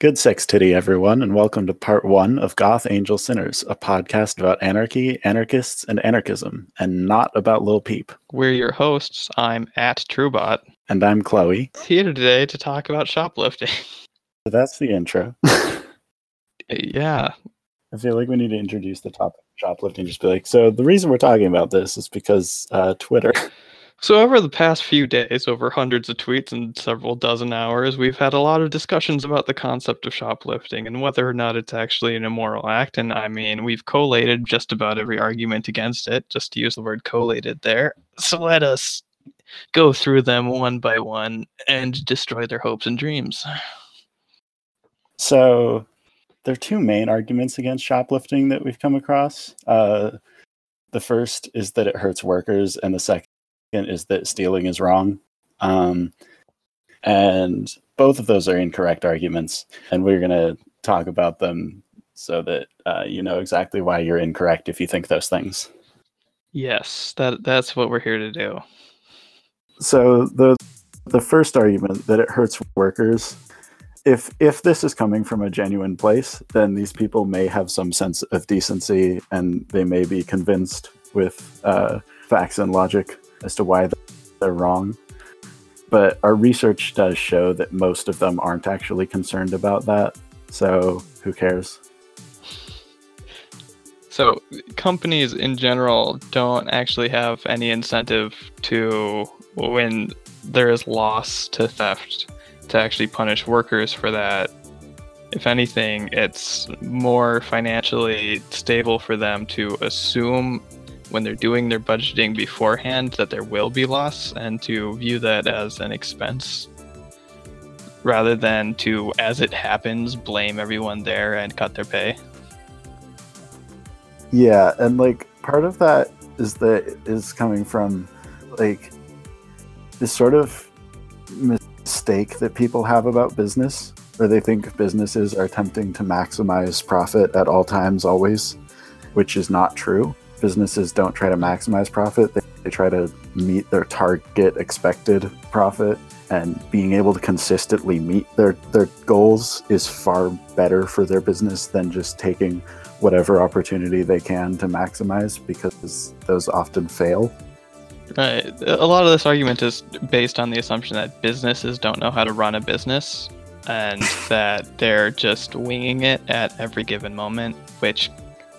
Good sex titty, everyone, and welcome to part one of Goth Angel Sinners, a podcast about anarchy, anarchists, and anarchism, and not about Lil Peep. We're your hosts. I'm at trewbot. And I'm Chloe. Here today to talk about shoplifting. So that's the intro. yeah. I feel like we need to introduce the topic of shoplifting. Just be like, so the reason we're talking about this is because uh, Twitter. So, over the past few days, over hundreds of tweets and several dozen hours, we've had a lot of discussions about the concept of shoplifting and whether or not it's actually an immoral act. And I mean, we've collated just about every argument against it, just to use the word collated there. So, let us go through them one by one and destroy their hopes and dreams. So, there are two main arguments against shoplifting that we've come across. Uh, the first is that it hurts workers, and the second is that stealing is wrong. Um, and both of those are incorrect arguments, and we're going to talk about them so that uh, you know exactly why you're incorrect if you think those things. Yes, that that's what we're here to do. So the the first argument that it hurts workers if if this is coming from a genuine place, then these people may have some sense of decency and they may be convinced with uh, facts and logic as to why they're wrong. But our research does show that most of them aren't actually concerned about that. So who cares? So companies in general don't actually have any incentive to when there is loss to theft to actually punish workers for that. If anything, it's more financially stable for them to assume when they're doing their budgeting beforehand that there will be loss and to view that as an expense rather than to as it happens blame everyone there and cut their pay. Yeah and like part of that is that is coming from like this sort of mistake that people have about business where they think businesses are attempting to maximize profit at all times always which is not true businesses don't try to maximize profit, they, they try to meet their target expected profit. And being able to consistently meet their, their goals is far better for their business than just taking whatever opportunity they can to maximize because those often fail. Right. A lot of this argument is based on the assumption that businesses don't know how to run a business and that they're just winging it at every given moment, which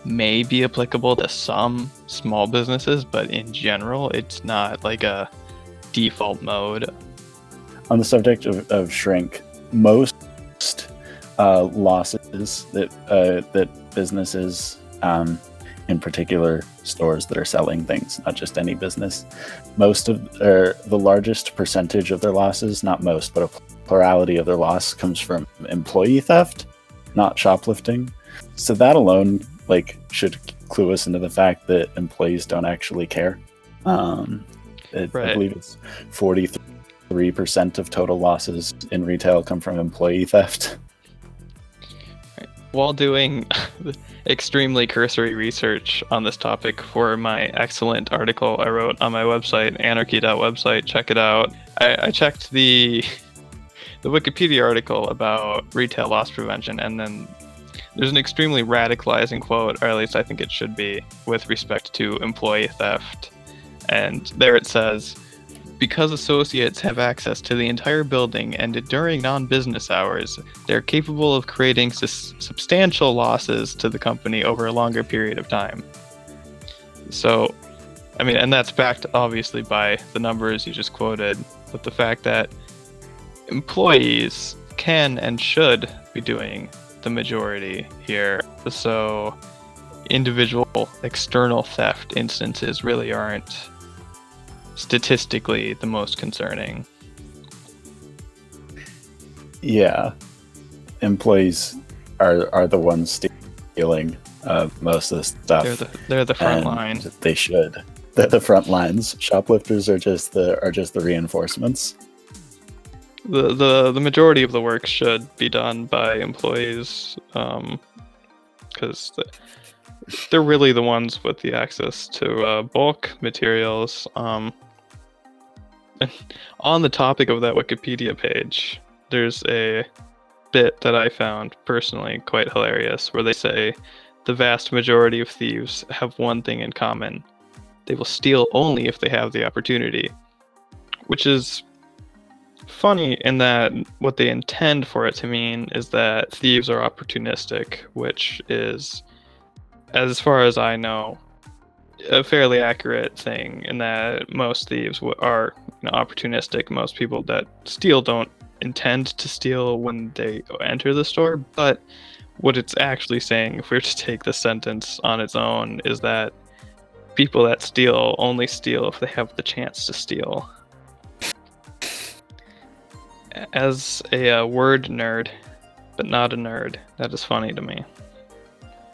may be applicable to some small businesses, but in general, it's not like a default mode. On the subject of, of shrink, most uh, losses that uh, that businesses, um, in particular stores that are selling things, not just any business, most of or the largest percentage of their losses, not most, but a plurality of their loss comes from employee theft, not shoplifting. So that alone like should clue us into the fact that employees don't actually care. Um, it, right. I believe it's forty three percent of total losses in retail come from employee theft. While doing extremely cursory research on this topic for my excellent article I wrote on my website, anarchy.website, check it out. I, I checked the the Wikipedia article about retail loss prevention, and then there's an extremely radicalizing quote, or at least I think it should be, with respect to employee theft. And there it says, because associates have access to the entire building and during non business hours, they're capable of creating substantial losses to the company over a longer period of time. So, I mean, and that's backed obviously by the numbers you just quoted, but the fact that employees can and should be doing the majority here. So individual external theft instances really aren't statistically the most concerning. Yeah. Employees are are the ones stealing uh, most of the stuff. They're the, they're the front line. They should. They're the front lines. Shoplifters are just the are just the reinforcements the the the majority of the work should be done by employees because um, they're really the ones with the access to uh, bulk materials um, on the topic of that wikipedia page there's a bit that I found personally quite hilarious where they say the vast majority of thieves have one thing in common they will steal only if they have the opportunity. Which is funny in that what they intend for it to mean is that thieves are opportunistic, which is, as far as I know, a fairly accurate thing in that most thieves are you know, opportunistic. Most people that steal don't intend to steal when they enter the store, but what it's actually saying, if we were to take the sentence on its own, is that people that steal only steal if they have the chance to steal. As a uh, word nerd, but not a nerd, that is funny to me.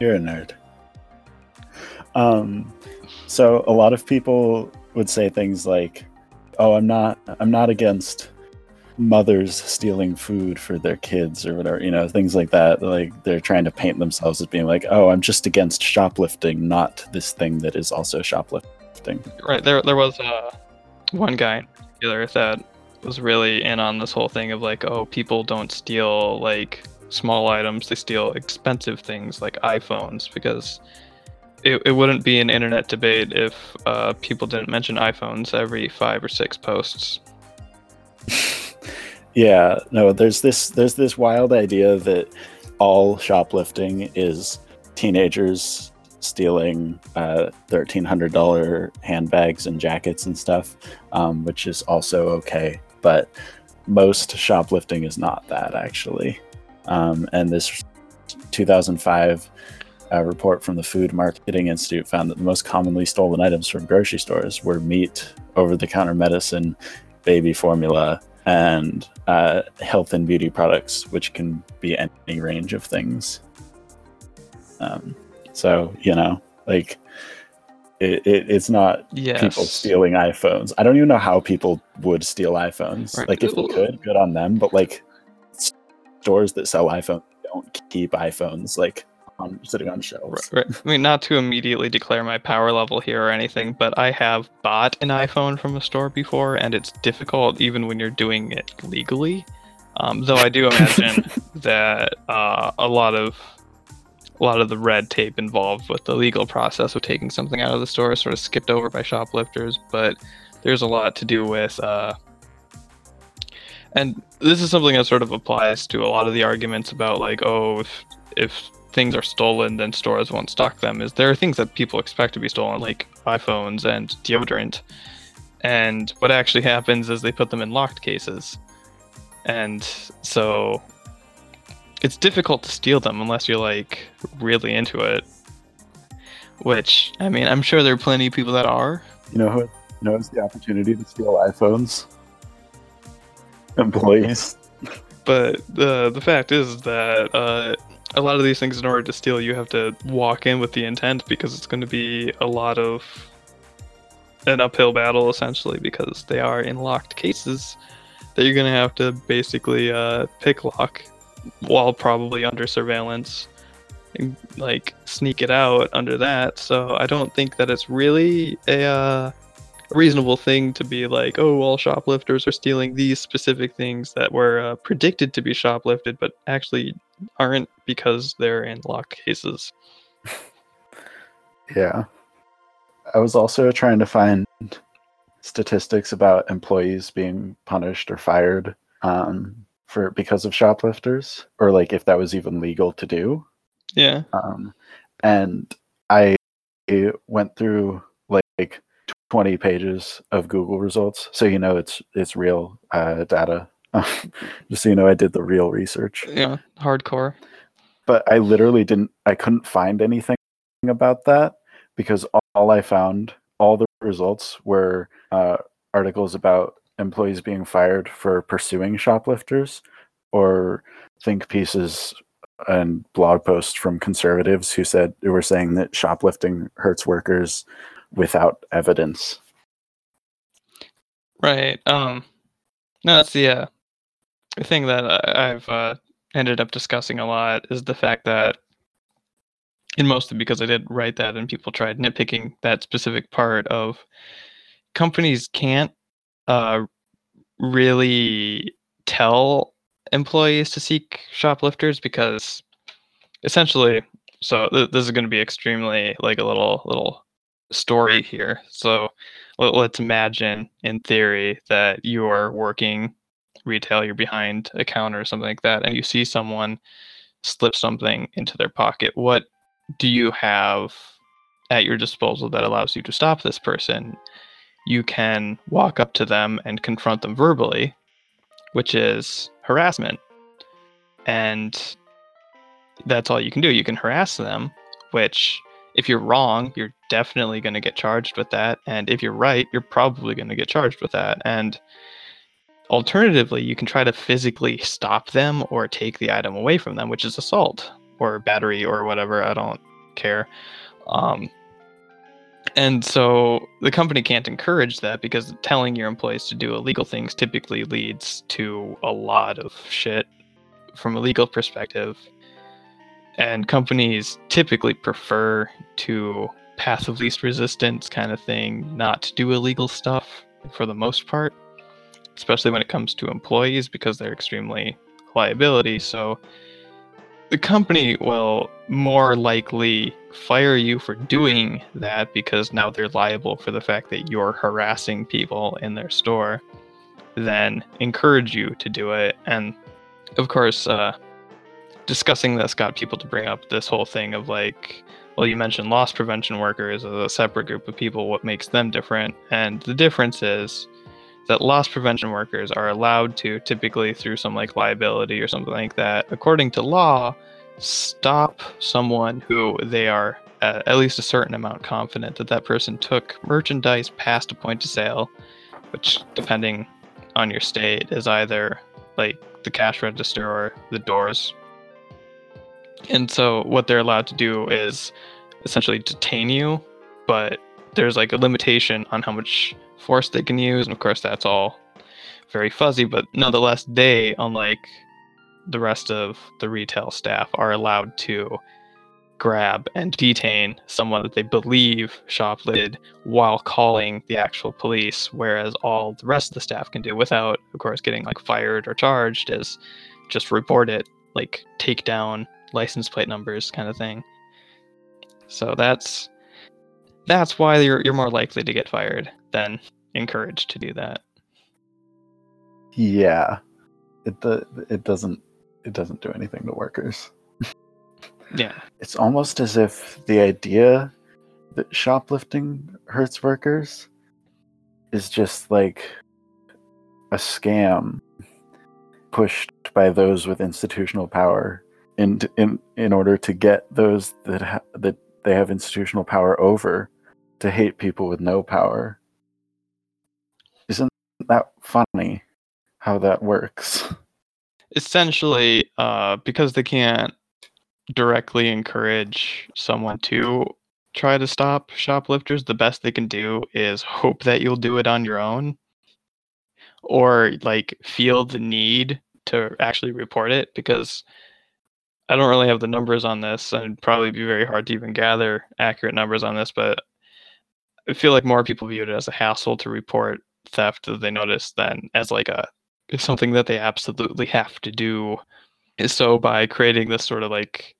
You're a nerd. Um, so a lot of people would say things like, "Oh, I'm not, I'm not against mothers stealing food for their kids or whatever, you know, things like that. Like they're trying to paint themselves as being like, oh, I'm just against shoplifting, not this thing that is also shoplifting. Right. There, there was uh, one guy in particular that was really in on this whole thing of like, oh, people don't steal like small items; they steal expensive things like iPhones because. It, it wouldn't be an internet debate if uh, people didn't mention iPhones every five or six posts. Yeah, no, there's this there's this wild idea that all shoplifting is teenagers stealing uh, thirteen hundred dollar handbags and jackets and stuff, um, which is also okay. But most shoplifting is not that actually. Um, and this 2005 uh, report from the Food Marketing Institute found that the most commonly stolen items from grocery stores were meat, over-the-counter medicine, baby formula, and uh, health and beauty products, which can be any range of things. Um, so you know, like it, it, it's not yes. people stealing iPhones. I don't even know how people would steal iPhones. Right. Like if they could, good on them. But like stores that sell iPhones don't keep iPhones. Like on sitting on shelves. Right, right. I mean, not to immediately declare my power level here or anything, but I have bought an iPhone from a store before, and it's difficult even when you're doing it legally. Um, though I do imagine that uh, a lot of a lot of the red tape involved with the legal process of taking something out of the store sort of skipped over by shoplifters, but there's a lot to do with. Uh, and this is something that sort of applies to a lot of the arguments about like, oh, if if things are stolen, then stores won't stock them. Is there are things that people expect to be stolen, like iPhones and deodorant, and what actually happens is they put them in locked cases, and so it's difficult to steal them unless you're like really into it. Which I mean, I'm sure there are plenty of people that are. You know who knows the opportunity to steal iPhones? Employees. But the the fact is that uh, a lot of these things in order to steal you have to walk in with the intent because it's going to be a lot of an uphill battle essentially because they are in locked cases that you're going to have to basically uh, pick lock while probably under surveillance and like sneak it out under that so i don't think that it's really a uh, reasonable thing to be like, oh, all shoplifters are stealing these specific things that were uh, predicted to be shoplifted, but actually aren't because they're in lock cases. yeah. I was also trying to find statistics about employees being punished or fired um, for because of shoplifters, or like if that was even legal to do. Yeah. Um, and I went through like 20 pages of Google results, so you know it's it's real uh, data. Just so you know, I did the real research. Yeah, hardcore. But I literally didn't. I couldn't find anything about that because all I found, all the results were uh, articles about employees being fired for pursuing shoplifters, or think pieces and blog posts from conservatives who said who were saying that shoplifting hurts workers without evidence. Right. Um. No, that's the uh, thing that I've uh, ended up discussing a lot is the fact that, and mostly because I did write that, and people tried nitpicking that specific part of companies can't uh really tell employees to seek shoplifters because essentially so th- this is going to be extremely like a little little story here. So let- let's imagine in theory that you're working retail you're behind a counter or something like that and you see someone slip something into their pocket. What do you have at your disposal that allows you to stop this person you can walk up to them and confront them verbally which is harassment and that's all you can do. You can harass them, which if you're wrong, you're definitely going to get charged with that. And if you're right, you're probably going to get charged with that. And alternatively, you can try to physically stop them or take the item away from them, which is assault or battery or whatever. I don't care. Um, and so the company can't encourage that because telling your employees to do illegal things typically leads to a lot of shit from a legal perspective and companies typically prefer to path of least resistance kind of thing, not to do illegal stuff for the most part, especially when it comes to employees because they're extremely liability. So the company will more likely fire you for doing that because now they're liable for the fact that you're harassing people in their store than encourage you to do it. And of course, uh, discussing this got people to bring up this whole thing of like, well, you mentioned loss prevention workers as a separate group of people. What makes them different? And the difference is that loss prevention workers are allowed to, typically through some like liability or something like that, according to law, stop someone who they are uh, at least a certain amount confident that that person took merchandise past a point of sale, which, depending on your state, is either like the cash register or the doors. And so what they're allowed to do is essentially detain you, but there's like a limitation on how much force they can use, and of course that's all very fuzzy, but nonetheless they, unlike the rest of the retail staff, are allowed to grab and detain someone that they believe shoplifted while calling the actual police, whereas all the rest of the staff can do without, of course, getting like fired or charged is just report it, like take down license plate numbers kind of thing. So that's that's why you're you're more likely to get fired than encouraged to do that. Yeah, it do, it doesn't it doesn't do anything to workers. Yeah, It's almost as if the idea that shoplifting hurts workers is just like a scam pushed by those with institutional power in in in order to get those that ha- that they have institutional power over to hate people with no power. That funny how that works? essentially, uh, because they can't directly encourage someone to try to stop shoplifters, the best they can do is hope that you'll do it on your own, or like feel the need to actually report it because I don't really have the numbers on this, and it'd probably be very hard to even gather accurate numbers on this. But I feel like more people view it as a hassle to report theft that they notice then as like a something that they absolutely have to do. So by creating this sort of like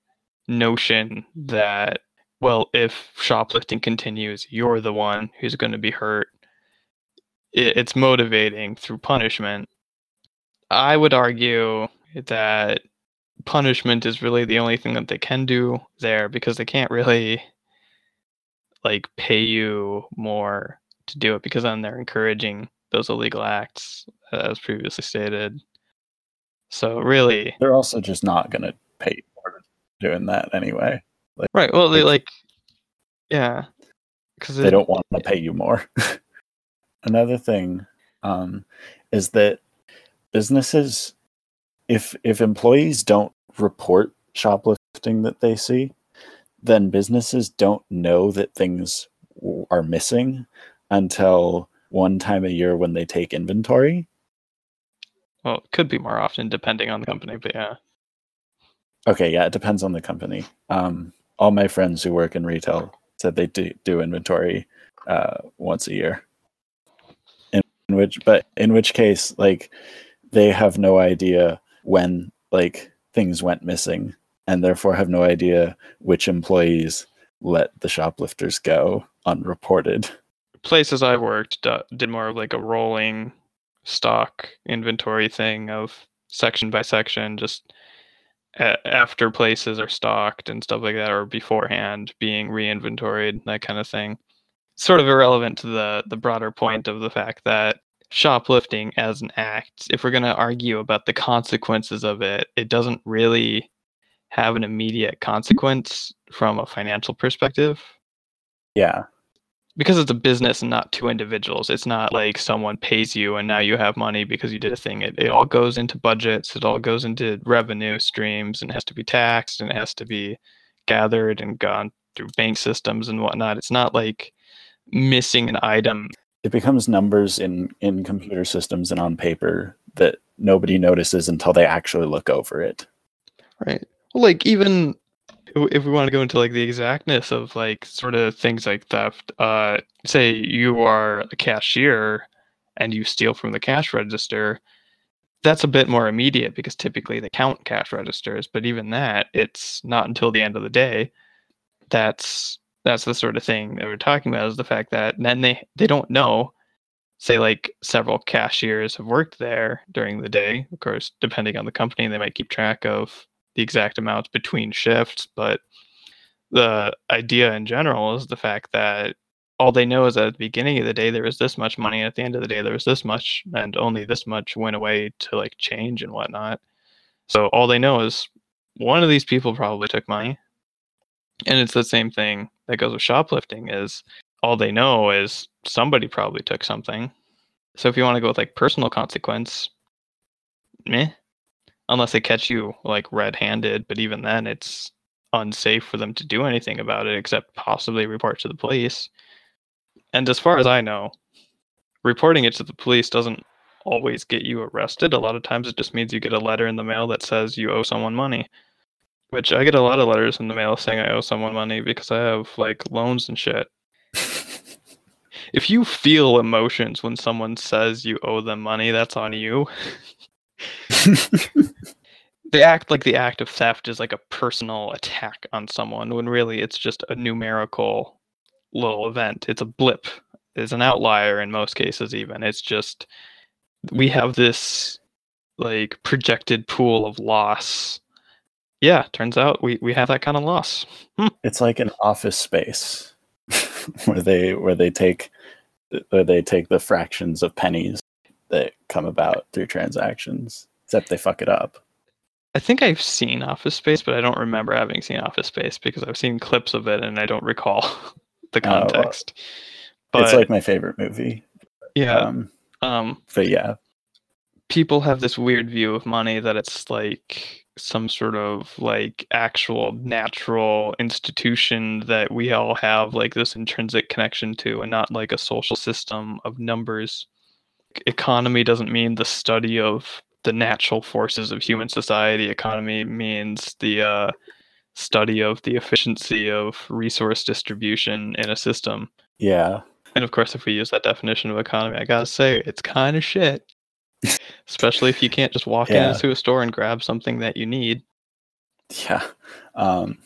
notion that well, if shoplifting continues, you're the one who's going to be hurt. It's motivating through punishment. I would argue that punishment is really the only thing that they can do there because they can't really like pay you more to do it because then they're encouraging those illegal acts as previously stated. So really, They're also just not going to pay for doing that anyway. right? Well, they Like- like, yeah, because They don't want to pay you more. Another thing um, is that businesses, if if employees don't report shoplifting that they see, then businesses don't know that things are missing until one time a year when they take inventory. Well, it could be more often depending on the company, but yeah. Okay, yeah, it depends on the company. Um, all my friends who work in retail said they do, do inventory uh, once a year. In, in which, but in which case, like, they have no idea when like things went missing and therefore have no idea which employees let the shoplifters go unreported. Places I worked did more of like a rolling stock inventory thing of section by section, just a- after places are stocked and stuff like that, or beforehand being re-inventoried, that kind of thing. Sort of irrelevant to the the broader point of the fact that shoplifting as an act, if we're going to argue about the consequences of it, it doesn't really have an immediate consequence from a financial perspective Yeah. Because it's a business and not two individuals. It's not like someone pays you and now you have money because you did a thing. It, it all goes into budgets, it all goes into revenue streams and has to be taxed and it has to be gathered and gone through bank systems and whatnot. It's not like missing an item. It becomes numbers in in computer systems and on paper that nobody notices until they actually look over it. Right. Well, like even if- we want to go into like the exactness of like sort of things like theft, uh, say you are a cashier and you steal from the cash register, that's a bit more immediate because typically they count cash registers. But even that, it's not until the end of the day. That's that's the sort of thing that we're talking about is the fact that then they they don't know. Say like several cashiers have worked there during the day. Of course, depending on the company, they might keep track of the exact amounts between shifts, but the idea in general is the fact that all they know is at the beginning of the day there was this much money, at the end of the day there was this much, and only this much went away to like change and whatnot. So all they know is one of these people probably took money. And it's the same thing that goes with shoplifting is all they know is somebody probably took something. So if you want to go with like personal consequence, meh unless they catch you like red-handed but even then it's unsafe for them to do anything about it except possibly report to the police. And as far as i know reporting it to the police doesn't always get you arrested. A lot of times it just means you get a letter in the mail that says you owe someone money which i get a lot of letters in the mail saying i owe someone money because i have like loans and shit. If you feel emotions when someone says you owe them money that's on you they act like the act of theft is like a personal attack on someone when really it's just a numerical little event. It's a blip it's an outlier in most cases even. It's just we have this like projected pool of loss. Yeah turns out we we have that kind of loss. Hmm. It's like an office space where they where they take where they take the fractions of pennies that come about through transactions except they fuck it up. I think i've seen office space but i don't remember having seen office space because i've seen clips of it and i don't recall the Oh, well, context. but it's like my favorite movie. Yeah um um but yeah. people have this weird view of money that it's like some sort of like actual natural institution that we all have like this intrinsic connection to and not like a social system of numbers economy doesn't mean the study of the natural forces of human society. Economy means the uh, study of the efficiency of resource distribution in a system. Yeah. And of course if we use that definition of economy i gotta say it's kind of shit. Especially if you can't just walk Yeah. into a store and grab something that you need. Yeah. Um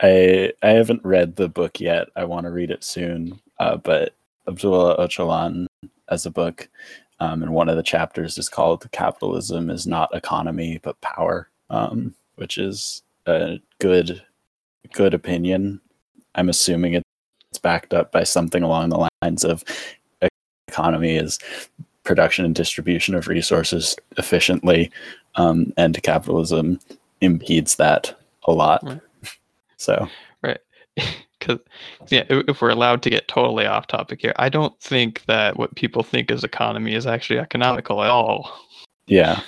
i i haven't read the book yet. I want to read it soon uh but abdullah öcalan as a book um and one of the chapters is called capitalism is not economy but power um which is a good good opinion. I'm assuming it's backed up by something along the lines of economy is production and distribution of resources efficiently um, and capitalism impedes that a lot. Right. so because yeah if, we're allowed to get totally off topic here i don't think that what people think is economy is actually economical at all. Yeah.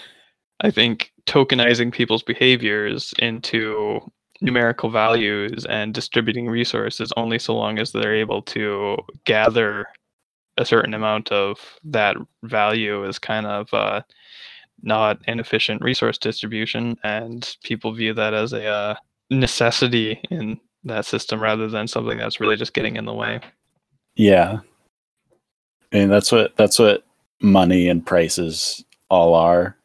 I think tokenizing people's behaviors into numerical values and distributing resources only so long as they're able to gather a certain amount of that value is kind of uh, not an efficient resource distribution and people view that as a uh, necessity in that system rather than something that's really just getting in the way yeah i mean that's what that's what money and prices all are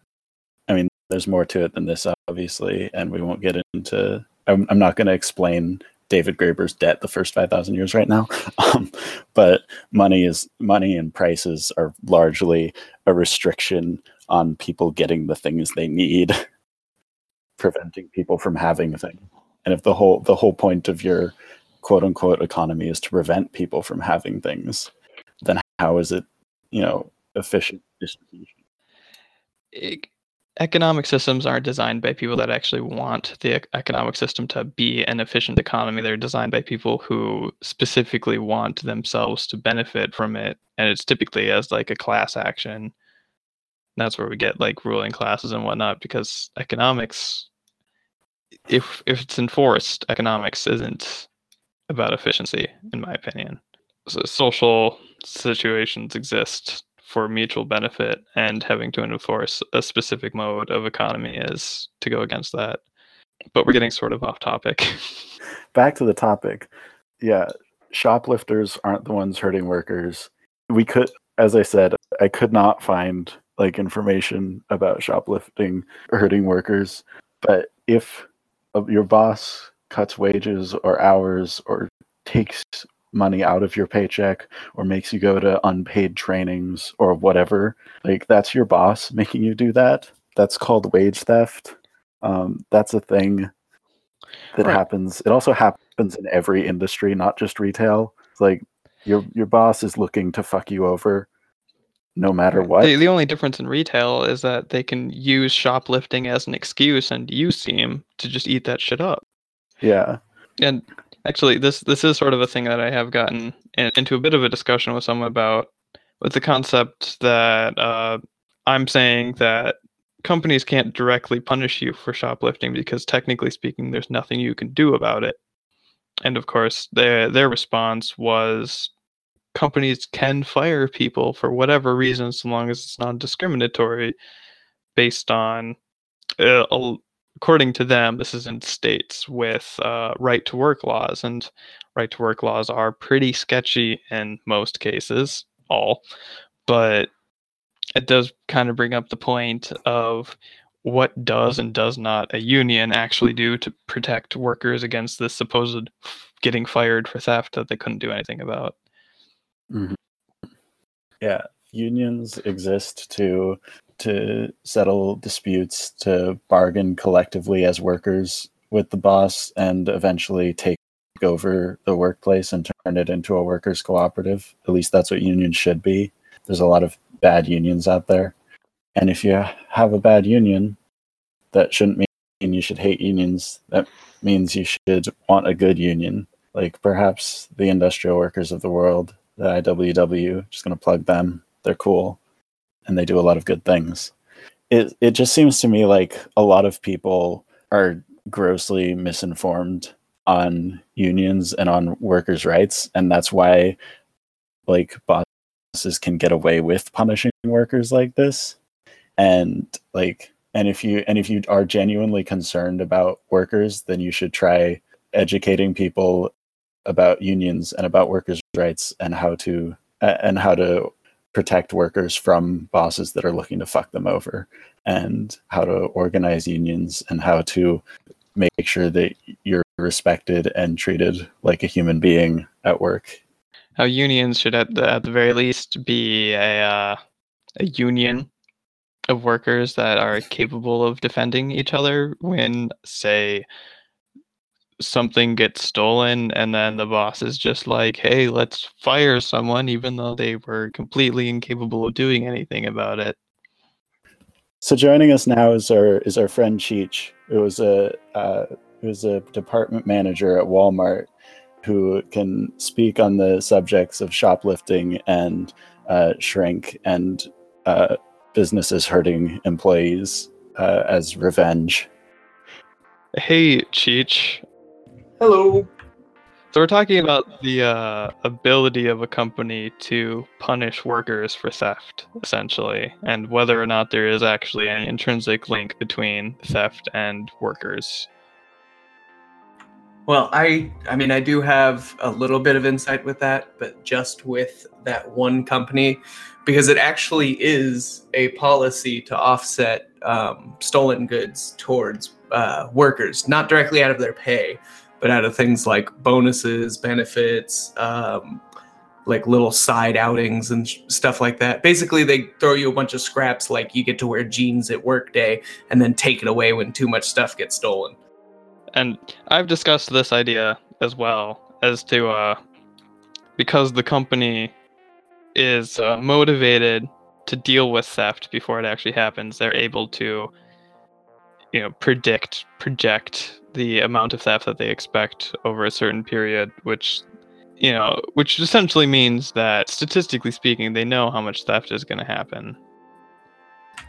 i mean there's more to it than this, obviously, and we won't get into. I'm, I'm not going to explain David Graeber's debt the first 5,000 years right now. Um, but money is money and prices are largely a restriction on people getting the things they need, preventing people from having things. And if the whole the whole point of your quote unquote economy is to prevent people from having things, then how is it, you know, efficient distribution? economic systems aren't designed by people that actually want the economic system to be an efficient economy. They're designed by people who specifically want themselves to benefit from it. And it's typically as like a class action. That's where we get like ruling classes and whatnot because economics, if if it's enforced, economics isn't about efficiency, in my opinion. So social situations exist for mutual benefit and having to enforce a specific mode of economy is to go against that. But we're getting sort of off topic. Back to the topic. Yeah, shoplifters aren't the ones hurting workers. We could, as I said, I could not find like information about shoplifting hurting workers. But if your boss cuts wages or hours or takes money out of your paycheck or makes you go to unpaid trainings or whatever like that's your boss making you do that. That's called wage theft. Um, that's a thing that right. happens. It also happens in every industry not just retail. It's like your your boss is looking to fuck you over no matter what. The, the only difference in retail is that they can use shoplifting as an excuse and you seem to just eat that shit up. Yeah. And Actually, this this is sort of a thing that I have gotten in, into a bit of a discussion with someone about, with the concept that uh, I'm saying that companies can't directly punish you for shoplifting because technically speaking, there's nothing you can do about it. And of course, their their response was companies can fire people for whatever reason so long as it's non-discriminatory based on uh, according to them, this is in states with uh, right to work laws, and right to work laws are pretty sketchy in most cases, all. But it does kind of bring up the point of what does and does not a union actually do to protect workers against this supposed getting fired for theft that they couldn't do anything about. Mm-hmm. Yeah, unions exist to to settle disputes, to bargain collectively as workers with the boss, and eventually take over the workplace and turn it into a workers' cooperative. At least that's what unions should be. There's a lot of bad unions out there. And if you have a bad union, that shouldn't mean you should hate unions. That means you should want a good union. Like perhaps the industrial workers of the world, the IWW, just going to plug them. They're cool and they do a lot of good things. It it just seems to me like a lot of people are grossly misinformed on unions and on workers' rights, and that's why like bosses can get away with punishing workers like this. And like and if you and if you are genuinely concerned about workers, then you should try educating people about unions and about workers' rights and how to and how to protect workers from bosses that are looking to fuck them over and how to organize unions and how to make sure that you're respected and treated like a human being at work. How unions should, at the, at the very least, be a, uh, a union of workers that are capable of defending each other when, say, something gets stolen and then the boss is just like hey let's fire someone even though they were completely incapable of doing anything about it so joining us now is our is our friend cheech who was a uh, who was a department manager at walmart who can speak on the subjects of shoplifting and uh, shrink and uh, businesses hurting employees uh, as revenge Hey, Cheech. Hello. So we're talking about the uh, ability of a company to punish workers for theft, essentially, and whether or not there is actually an intrinsic link between theft and workers. Well, I I mean I do have a little bit of insight with that, but just with that one company, because it actually is a policy to offset um, stolen goods towards uh, workers, not directly out of their pay, but out of things like bonuses, benefits, um, like little side outings and sh- stuff like that. Basically, they throw you a bunch of scraps, like you get to wear jeans at work day, and then take it away when too much stuff gets stolen. And I've discussed this idea as well as to uh, because the company is uh, motivated to deal with theft before it actually happens. They're able to, you know, predict, project the amount of theft that they expect over a certain period, which, you know, which essentially means that statistically speaking, they know how much theft is going to happen.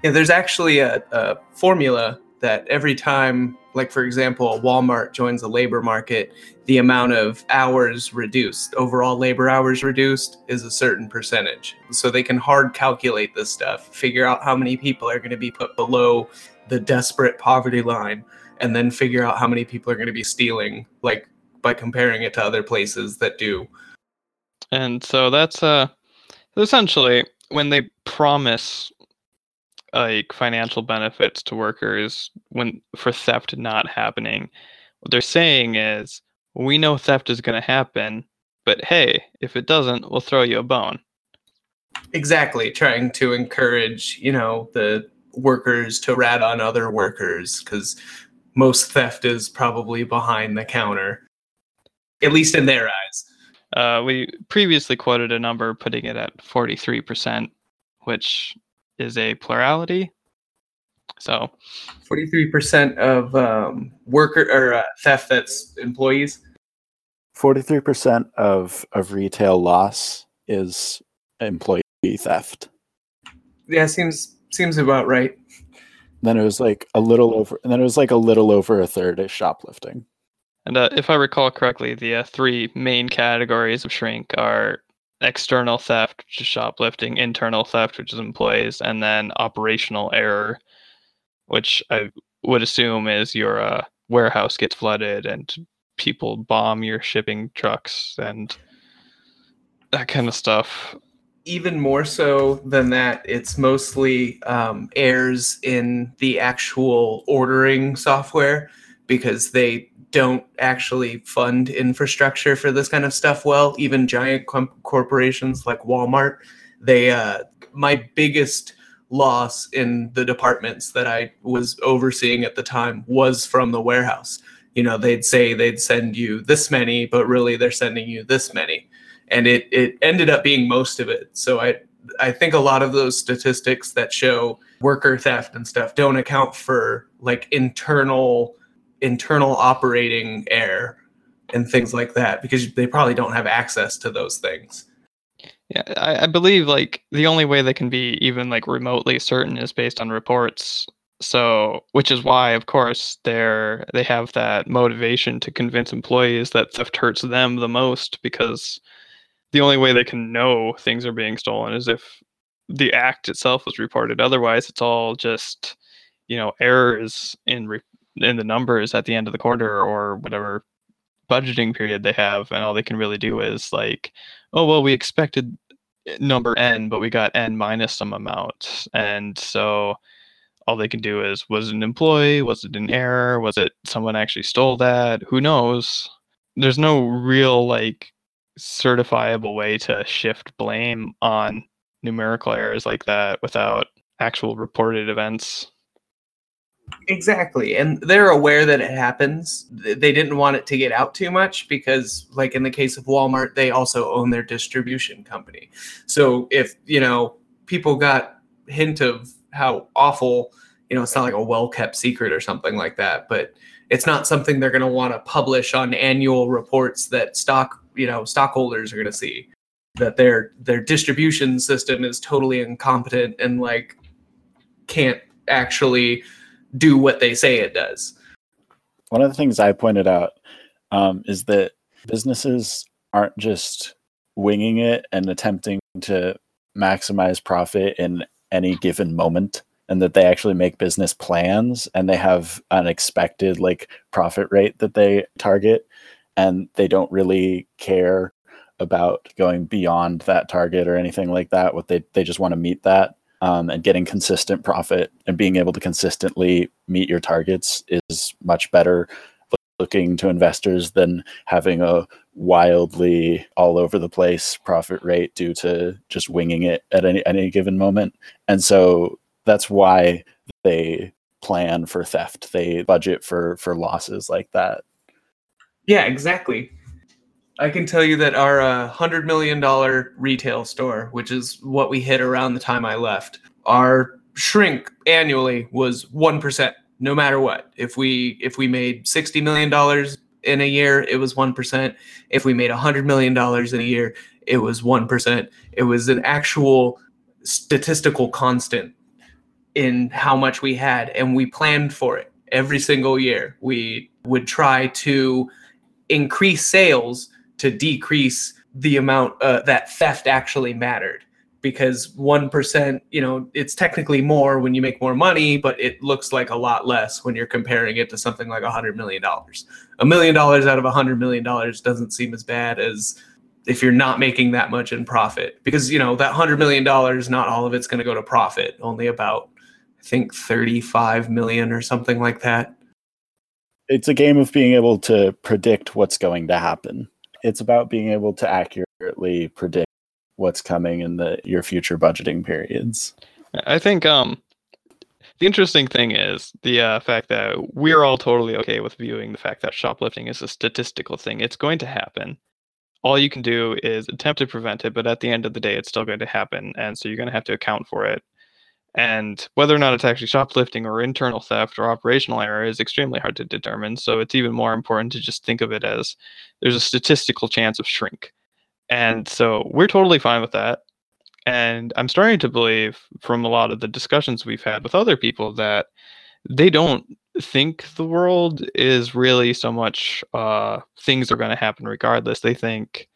Yeah, there's actually a, a formula that every time, like for example, a Walmart joins a labor market, the amount of hours reduced, overall labor hours reduced, is a certain percentage. So they can hard calculate this stuff, figure out how many people are going to be put below the desperate poverty line, and then figure out how many people are going to be stealing, like by comparing it to other places that do. And so that's uh essentially when they promise like financial benefits to workers when for theft not happening. What they're saying is, we know theft is going to happen, but hey, if it doesn't, we'll throw you a bone. Exactly, trying to encourage, you know, the workers to rat on other workers because most theft is probably behind the counter, at least in their eyes. Uh, we previously quoted a number putting it at 43%, which is a plurality. So, 43% of um, worker or uh, theft that's employees. 43% of, of retail loss is employee theft. Yeah, seems seems about right. Then it was like a little over, and then it was like a little over a third is shoplifting. And uh, if I recall correctly, the uh, three main categories of shrink are external theft, which is shoplifting, internal theft, which is employees, and then operational error, which I would assume is your uh, warehouse gets flooded and people bomb your shipping trucks and that kind of stuff. Even more so than that, it's mostly um, errors in the actual ordering software because they don't actually fund infrastructure for this kind of stuff well. Even giant com- corporations like Walmart, they uh, my biggest loss in the departments that I was overseeing at the time was from the warehouse. You know, they'd say they'd send you this many, but really they're sending you this many. And it it ended up being most of it. So I I think a lot of those statistics that show worker theft and stuff don't account for like internal internal operating error and things like that because they probably don't have access to those things. Yeah, I, I, believe like the only way they can be even like remotely certain is based on reports. So, which is why, of course, they're they have that motivation to convince employees that theft hurts them the most because the only way they can know things are being stolen is if the act itself was reported. Otherwise, it's all just you know errors in re- in the numbers at the end of the quarter or whatever budgeting period they have and all they can really do is like oh well we expected eh, number n but we got n minus some amount. And so all they can do is was it an employee? Was it an error? Was it someone actually stole that? Who knows? There's no real like certifiable way to shift blame on numerical errors like that without actual reported events Exactly. And they're aware that it happens. They didn't want it to get out too much because, like in the case of Walmart, they also own their distribution company. So if, you know, people got hint of how awful, you know, it's not like a well kept secret or something like that, but it's not something they're going to want to publish on annual reports that stock, you know, stockholders are going to see that their their distribution system is totally incompetent and like can't actually do what they say it does. One of the things I pointed out um, is that businesses aren't just winging it and attempting to maximize profit in any given moment and that they actually make business plans and they have an expected like profit rate that they target and they don't really care about going beyond that target or anything like that what they they just want to meet that um, and getting consistent profit and being able to consistently meet your targets is much better looking to investors than having a wildly all over the place profit rate due to just winging it at any any given moment. And so that's why they plan for theft. They budget for for losses like that. Yeah, exactly. I can tell you that our uh, hundred million dollar retail store, which is what we hit around the time I left, our shrink annually was one percent no matter what. If we if we made sixty million dollars in a year, it was one percent. If we made hundred million dollars in a year, it was one percent. It was an actual statistical constant in how much we had, and we planned for it every single year. We would try to increase sales to decrease the amount uh, that theft actually mattered because 1%, you know, it's technically more when you make more money, but it looks like a lot less when you're comparing it to something like $100 million. A million dollars out of $100 million doesn't seem as bad as if you're not making that much in profit because, you know, that $100 million, not all of it's going to go to profit, only about, I think, 35 million or something like that. It's a game of being able to predict what's going to happen. It's about being able to accurately predict what's coming in the your future budgeting periods. I think um the interesting thing is the uh, fact that we're all totally okay with viewing the fact that shoplifting is a statistical thing. It's going to happen. All you can do is attempt to prevent it, but at the end of the day, it's still going to happen, and so you're going to have to account for it. And whether or not it's actually shoplifting or internal theft or operational error is extremely hard to determine. So it's even more important to just think of it as there's a statistical chance of shrink. And so we're totally fine with that. And I'm starting to believe from a lot of the discussions we've had with other people that they don't think the world is really so much uh, things are going to happen regardless. They think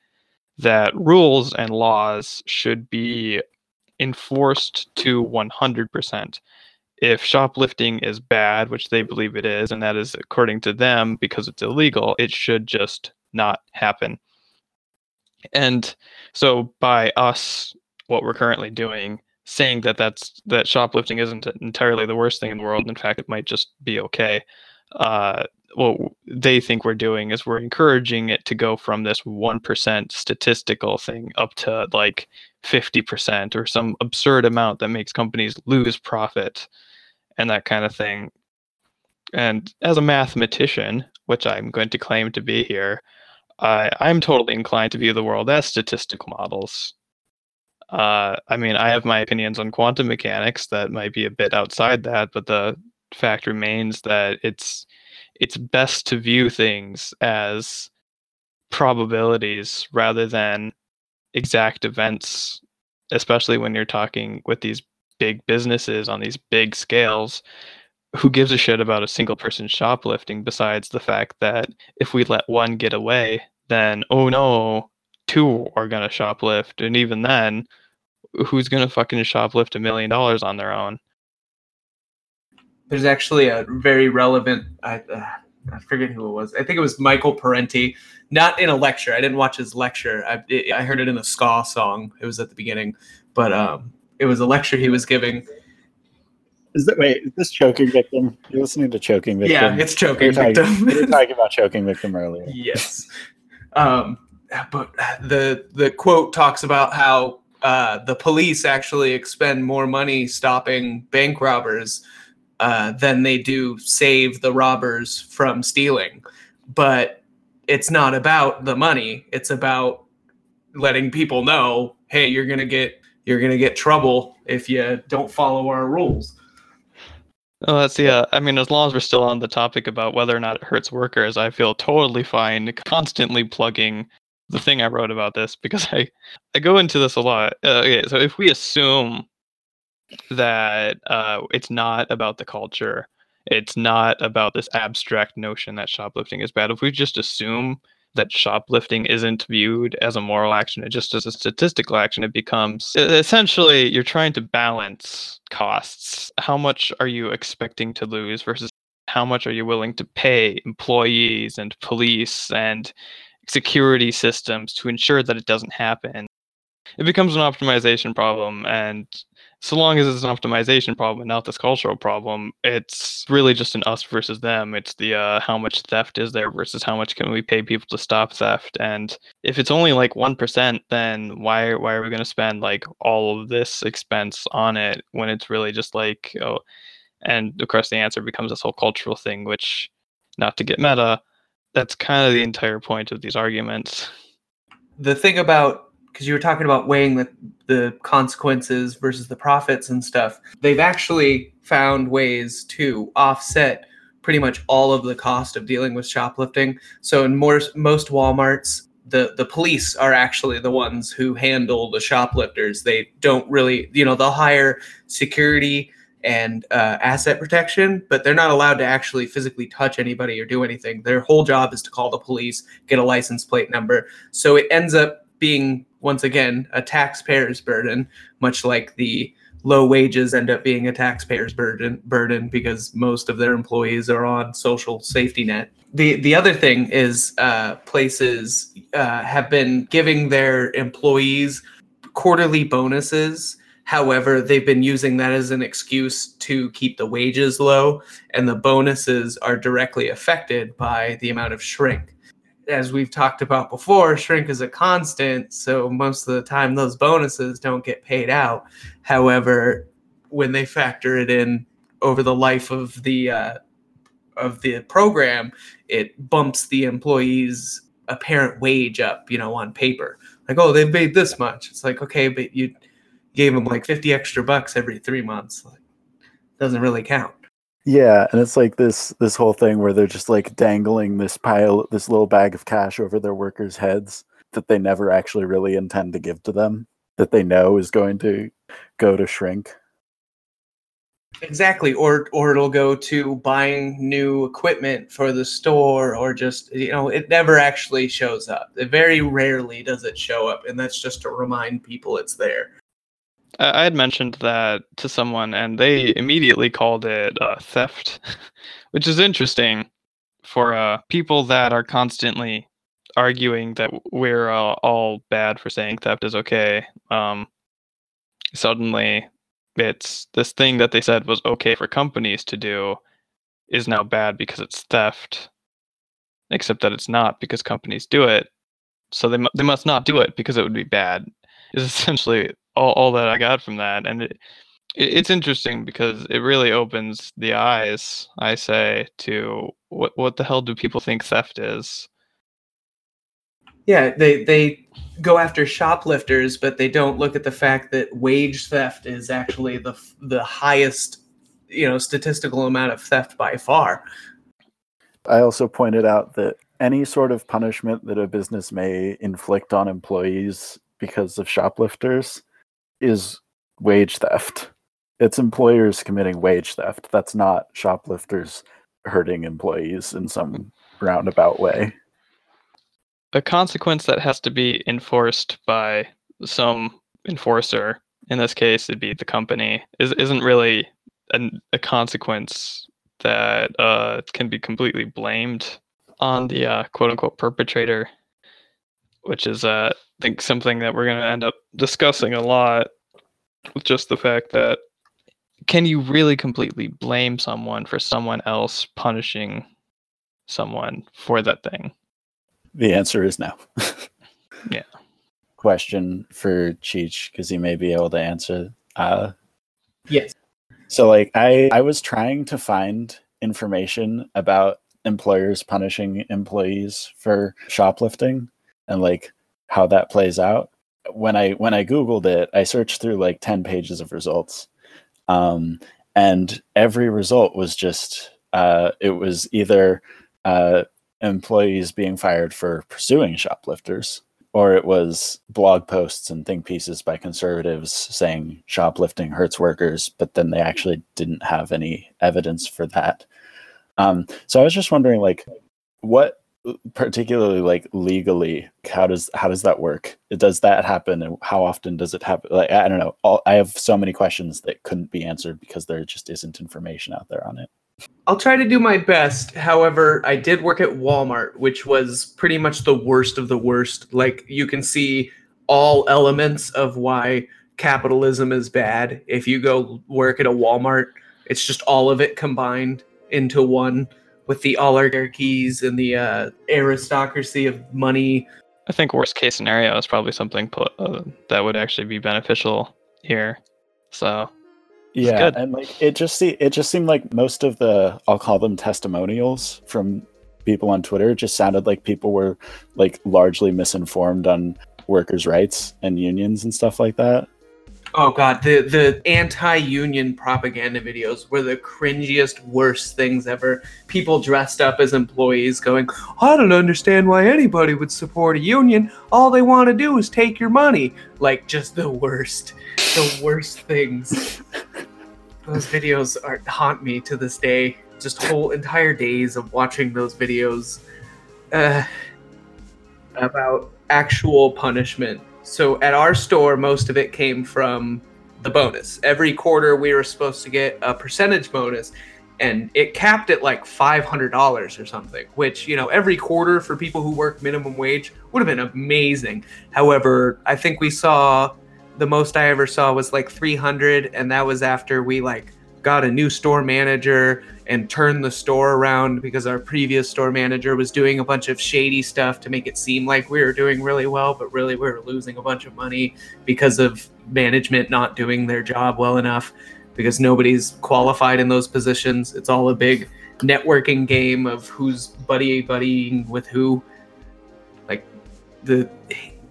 that rules and laws should be enforced to 100%. If shoplifting is bad, which they believe it is, and that is according to them because it's illegal, it should just not happen. And so by us, what we're currently doing, saying that that's that shoplifting isn't entirely the worst thing in the world. In fact, it might just be okay. Uh, what they think we're doing is we're encouraging it to go from this 1% statistical thing up to like 50% or some absurd amount that makes companies lose profit and that kind of thing. And as a mathematician, which I'm going to claim to be here, I I'm totally inclined to view the world as statistical models. Uh, I mean, I have my opinions on quantum mechanics that might be a bit outside that, but the fact remains that it's it's best to view things as probabilities rather than exact events, especially when you're talking with these big businesses on these big scales who gives a shit about a single person shoplifting besides the fact that if we let one get away, then oh no, two are gonna shoplift, and even then, who's gonna fucking shoplift a million dollars on their own? There's actually a very relevant. I, uh, I forget who it was. I think it was Michael Parenti. Not in a lecture. I didn't watch his lecture. I, it, I heard it in a ska song. It was at the beginning, but um, it was a lecture he was giving is that wait? Is this choking victim? You're listening to choking victim. Yeah, it's choking we victim. we were talking about choking victim earlier. yes, um, but the the quote talks about how uh, the police actually expend more money stopping bank robbers uh, than they do save the robbers from stealing. But it's not about the money. It's about letting people know, hey, you're gonna get you're gonna get trouble if you don't follow our rules. Oh, that's yeah. I mean, as long as we're still on the topic about whether or not it hurts workers, I feel totally fine constantly plugging the thing I wrote about this because I I go into this a lot. Uh, okay, so if we assume that uh, it's not about the culture, it's not about this abstract notion that shoplifting is bad. If we just assume that shoplifting isn't viewed as a moral action, it just as a statistical action. It becomes essentially you're trying to balance costs. How much are you expecting to lose versus how much are you willing to pay employees and police and security systems to ensure that it doesn't happen? It becomes an optimization problem and so long as it's an optimization problem and not this cultural problem, it's really just an us versus them. It's the uh, how much theft is there versus how much can we pay people to stop theft. And if it's only like one percent, then why why are we going to spend like all of this expense on it when it's really just like oh, and of course the answer becomes this whole cultural thing, which not to get meta, that's kind of the entire point of these arguments. The thing about because you were talking about weighing the, the consequences versus the profits and stuff. They've actually found ways to offset pretty much all of the cost of dealing with shoplifting. So in more, most Walmarts, the the police are actually the ones who handle the shoplifters. They don't really, you know, they'll hire security and uh, asset protection, but they're not allowed to actually physically touch anybody or do anything. Their whole job is to call the police, get a license plate number. So it ends up being once again a taxpayer's burden, much like the low wages end up being a taxpayer's burden burden because most of their employees are on social safety net. The the other thing is uh, places uh, have been giving their employees quarterly bonuses. However, they've been using that as an excuse to keep the wages low, and the bonuses are directly affected by the amount of shrink as we've talked about before, shrink is a constant. So most of the time, those bonuses don't get paid out. However, when they factor it in over the life of the uh, of the program, it bumps the employee's apparent wage up. You know, on paper, like oh, they've made this much. It's like okay, but you gave them like fifty extra bucks every three months. Like, doesn't really count. Yeah, and it's like this this whole thing where they're just like dangling this pile this little bag of cash over their workers' heads that they never actually really intend to give to them that they know is going to go to shrink. Exactly, or or it'll go to buying new equipment for the store, or just you know, it never actually shows up. It very rarely does it show up, and that's just to remind people it's there. I had mentioned that to someone, and they immediately called it uh, theft, which is interesting for uh, people that are constantly arguing that we're uh, all bad for saying theft is okay. Um, suddenly, it's this thing that they said was okay for companies to do is now bad because it's theft, except that it's not because companies do it. So they, they must not do it because it would be bad. Is essentially all, all that I got from that, and it, it, it's interesting because it really opens the eyes. I say to what what the hell do people think theft is? Yeah, they they go after shoplifters, but they don't look at the fact that wage theft is actually the the highest, you know, statistical amount of theft by far. I also pointed out that any sort of punishment that a business may inflict on employees because of shoplifters is wage theft. It's employers committing wage theft. That's not shoplifters hurting employees in some roundabout way. A consequence that has to be enforced by some enforcer, in this case, it'd be the company, is, isn't really an, a consequence that uh, can be completely blamed on the uh, quote unquote perpetrator, which is, uh, think, something that we're going to end up discussing a lot with just the fact that can you really completely blame someone for someone else punishing someone for that thing? The answer is no. yeah. Question for Cheech because he may be able to answer. Uh, yes. So, like, I I was trying to find information about employers punishing employees for shoplifting and like how that plays out when I when I googled it, I searched through like ten pages of results, um, and every result was just uh, it was either uh, employees being fired for pursuing shoplifters, or it was blog posts and think pieces by conservatives saying shoplifting hurts workers, but then they actually didn't have any evidence for that. Um, so I was just wondering, like, what particularly like legally how does how does that work does that happen and how often does it happen like i don't know All, i have so many questions that couldn't be answered because there just isn't information out there on it I'll try to do my best. However, I did work at Walmart, which was pretty much the worst of the worst. Like you can see all elements of why capitalism is bad. If you go work at a Walmart, it's just all of it combined into one with the oligarchies and the uh, aristocracy of money. I think worst case scenario is probably something po- uh, that would actually be beneficial here. So yeah good. and like it just see it just seemed like most of the i'll call them testimonials from people on twitter just sounded like people were like largely misinformed on workers rights and unions and stuff like that Oh god, the the anti-union propaganda videos were the cringiest, worst things ever. People dressed up as employees going, "I don't understand why anybody would support a union. All they want to do is take your money." Like just the worst, the worst things. those videos are haunt me to this day. Just whole entire days of watching those videos uh, about actual punishment so at our store, most of it came from the bonus. Every quarter, we were supposed to get a percentage bonus, and it capped at like five hundred dollars or something. Which you know, every quarter for people who work minimum wage would have been amazing. However, I think we saw the most I ever saw was like three hundred, and that was after we like got a new store manager and turned the store around because our previous store manager was doing a bunch of shady stuff to make it seem like we were doing really well, but really we were losing a bunch of money because of management not doing their job well enough because nobody's qualified in those positions. It's all a big networking game of who's buddy buddying with who. Like the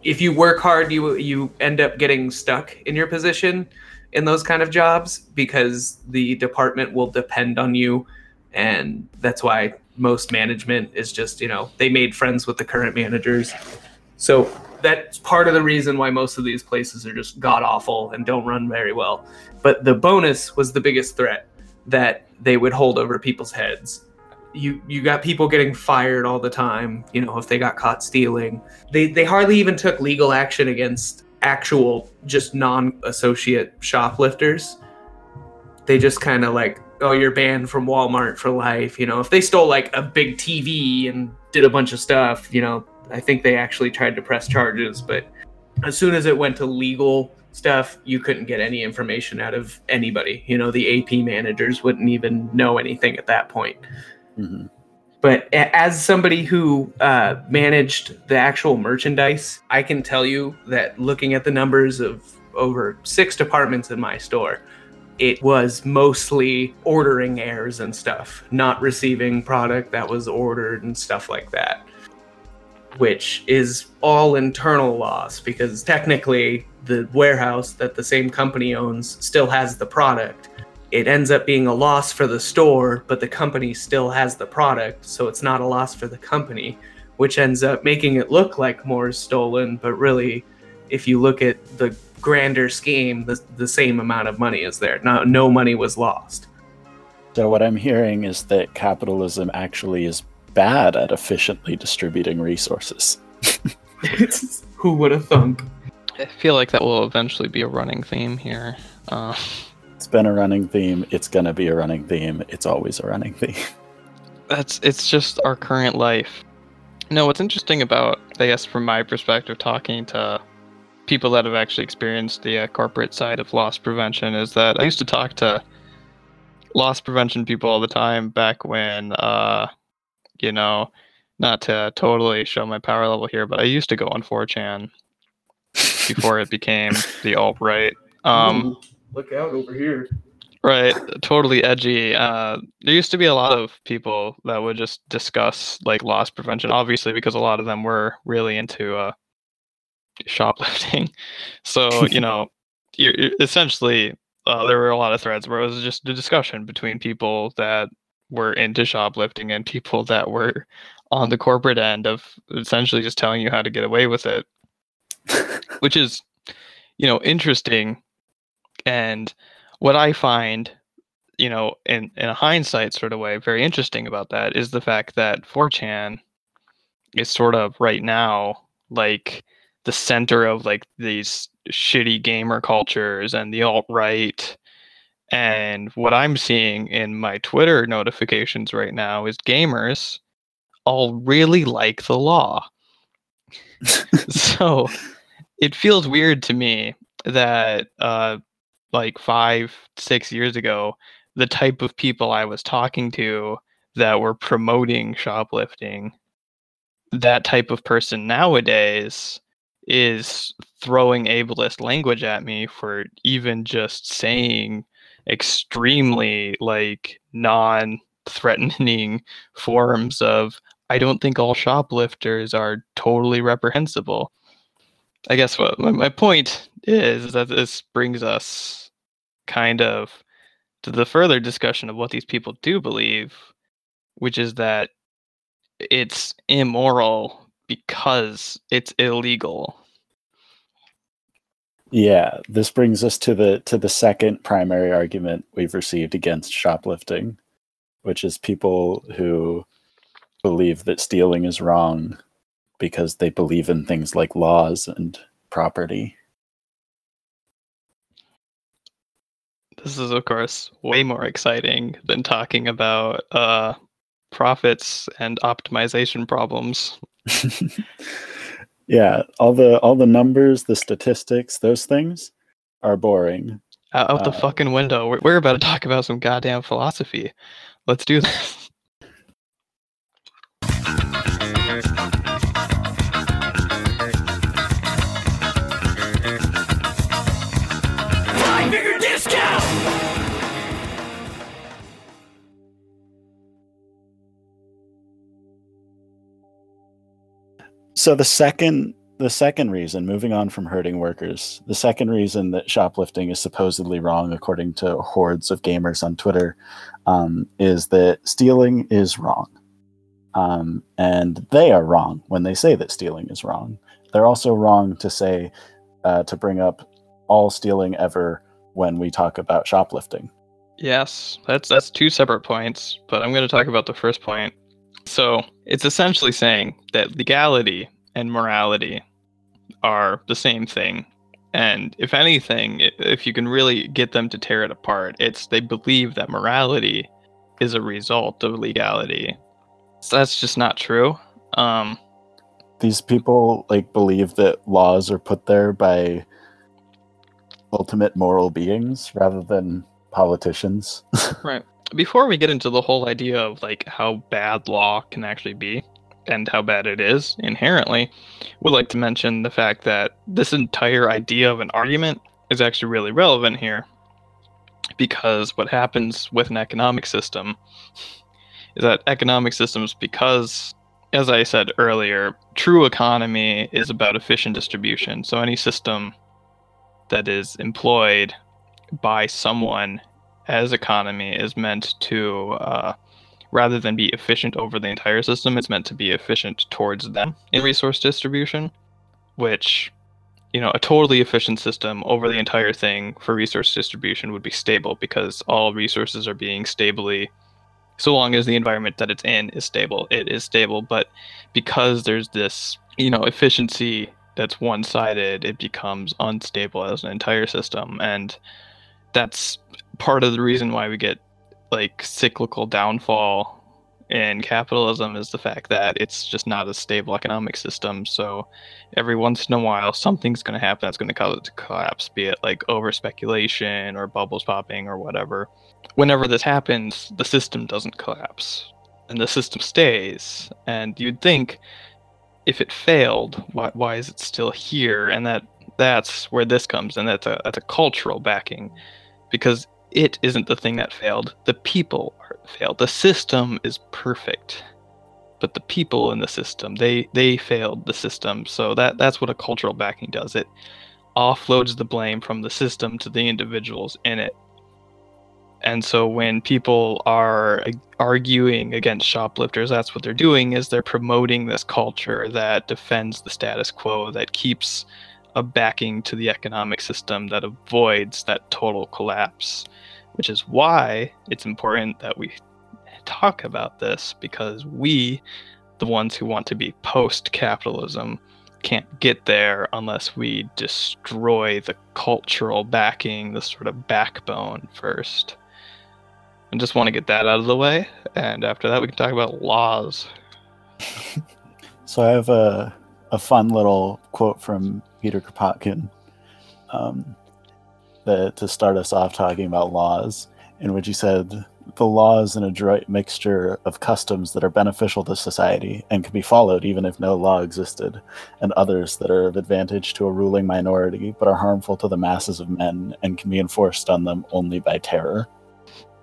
if you work hard, you you end up getting stuck in your position in those kind of jobs because the department will depend on you. And that's why most management is just you know they made friends with the current managers. So that's part of the reason why most of these places are just god awful and don't run very well. But the bonus was the biggest threat that they would hold over people's heads. You you got people getting fired all the time you know if they got caught stealing. They they hardly even took legal action against actual just non-associate shoplifters. They just kind of like oh you're banned from walmart for life you know? If they stole like a big tv and did a bunch of stuff you know i think they actually tried to press charges but as soon as it went to legal stuff you couldn't get any information out of anybody. You know the ap managers wouldn't even know anything at that point. Mhm. But as somebody who uh, managed the actual merchandise, I can tell you that looking at the numbers of over six departments in my store, it was mostly ordering errors and stuff, not receiving product that was ordered and stuff like that, which is all internal loss because technically the warehouse that the same company owns still has the product it ends up being a loss for the store, but the company still has the product, so it's not a loss for the company, which ends up making it look like more is stolen, but really, if you look at the grander scheme, the, the same amount of money is there. No, no money was lost. so what i'm hearing is that capitalism actually is bad at efficiently distributing resources Who would have thunk? I feel like that will eventually be a running theme here. Uh, it's been a running theme it's going to be a running theme it's always a running theme that's it's just our current life. No, what's interesting about, I guess, from my perspective, talking to people that have actually experienced the uh, corporate side of loss prevention is that I used to talk to loss prevention people all the time back when, uh, you know, not to totally show my power level here, but I used to go on 4chan before it became the alt right. Um, Ooh, look out over here. Right, totally edgy. Uh, there used to be a lot of people that would just discuss like loss prevention, obviously, because a lot of them were really into uh, shoplifting. So you know, you're, you're- essentially, uh, there were a lot of threads where it was just a discussion between people that were into shoplifting and people that were on the corporate end of essentially just telling you how to get away with it, which is, you know, interesting. And what I find, you know, in in a hindsight sort of way, very interesting about that is the fact that 4chan is sort of right now like the center of like these shitty gamer cultures and the alt right. And what I'm seeing in my Twitter notifications right now is gamers all really like the law. so it feels weird to me that uh, like five, six years ago, the type of people I was talking to that were promoting shoplifting, that type of person nowadays is throwing ableist language at me for even just saying extremely like non threatening forms of I don't think all shoplifters are totally reprehensible. I guess what my, my point is that this brings us kind of to the further discussion of what these people do believe, which is that it's immoral because it's illegal. Yeah, this brings us to the to the second primary argument we've received against shoplifting, which is people who believe that stealing is wrong because they believe in things like laws and property. This is, of course, way more exciting than talking about uh, profits and optimization problems. yeah, all the all the numbers, the statistics, those things are boring. Out, out the uh, fucking window. We're, we're about to talk about some goddamn philosophy. Let's do this. So the second the second reason, moving on from hurting workers, the second reason that shoplifting is supposedly wrong, according to hordes of gamers on Twitter, um, is that stealing is wrong. Um, and they are wrong when they say that stealing is wrong. They're also wrong to say, uh, to bring up all stealing ever when we talk about shoplifting. Yes, that's that's two separate points, but I'm going to talk about the first point. So it's essentially saying that legality and morality are the same thing. And if anything, if you can really get them to tear it apart, it's they believe that morality is a result of legality. So that's just not true. Um, These people like believe that laws are put there by ultimate moral beings rather than politicians. right. Before we get into the whole idea of like how bad law can actually be, and how bad it is inherently, would like to mention the fact that this entire idea of an argument is actually really relevant here. Because what happens with an economic system is that economic systems, because, as I said earlier, true economy is about efficient distribution. So any system that is employed by someone as economy is meant to uh, rather than be efficient over the entire system, it's meant to be efficient towards them in hmm. resource distribution, which, you know, a totally efficient system over the entire thing for resource distribution would be stable because all resources are being stably, so long as the environment that it's in is stable, it is stable. But because there's this, you know, efficiency that's one sided, it becomes unstable as an entire system. And that's part of the reason why we get like cyclical downfall in capitalism is the fact that it's just not a stable economic system. So every once in a while, something's going to happen that's going to cause it to collapse, be it like over speculation or bubbles popping or whatever. Whenever this happens, the system doesn't collapse and the system stays. And you'd think if it failed, why, why is it still here? And that that's where this comes in. That's a, that's a cultural backing because it isn't the thing that failed. The people failed. The system is perfect, but the people in the system they they failed the system. So that that's what a cultural backing does. It offloads the blame from the system to the individuals in it. And so when people are arguing against shoplifters, that's what they're doing is they're promoting this culture that defends the status quo, that keeps a backing to the economic system that avoids that total collapse which is why it's important that we talk about this because we the ones who want to be post capitalism can't get there unless we destroy the cultural backing, the sort of backbone first. I just want to get that out of the way. And after that, we can talk about laws. So I have a, a fun little quote from Peter Kropotkin um, to start us off talking about laws, in which he said, The law is an adroit mixture of customs that are beneficial to society and can be followed even if no law existed, and others that are of advantage to a ruling minority but are harmful to the masses of men and can be enforced on them only by terror.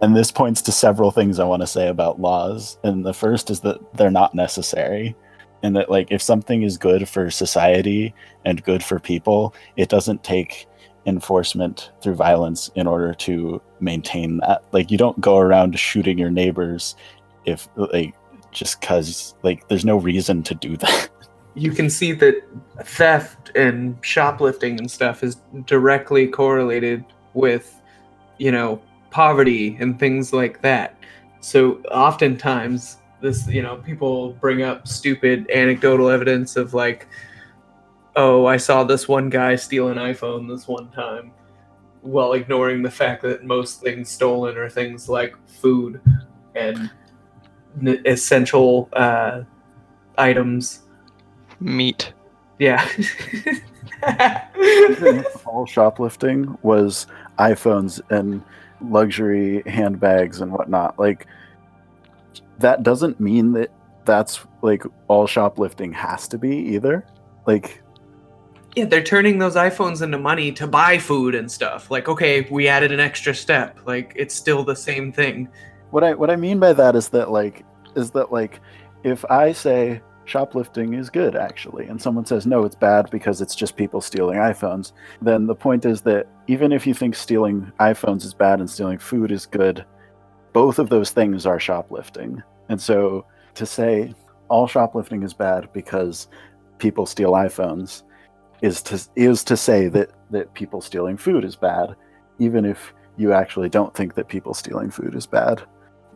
And this points to several things I want to say about laws. And the first is that they're not necessary and that like if something is good for society and good for people it doesn't take enforcement through violence in order to maintain that. Like you don't go around shooting your neighbors if like just cuz like there's no reason to do that. You can see that theft and shoplifting and stuff is directly correlated with you know poverty and things like that. So oftentimes this you know people bring up stupid anecdotal evidence of like oh i saw this one guy steal an iphone this one time while ignoring the fact that most things stolen are things like food and n- essential uh, items Meat. yeah all shoplifting was iPhones and luxury handbags and whatnot. Like that doesn't mean that that's like all shoplifting has to be either. Like yeah they're turning those iphones into money to buy food and stuff. Like okay we added an extra step. Like it's still the same thing. What I what I mean by that is that like is that like if I say shoplifting is good actually and someone says no it's bad because it's just people stealing iPhones then the point is that even if you think stealing iPhones is bad and stealing food is good both of those things are shoplifting and so to say all shoplifting is bad because people steal iPhones is to is to say that that people stealing food is bad even if you actually don't think that people stealing food is bad.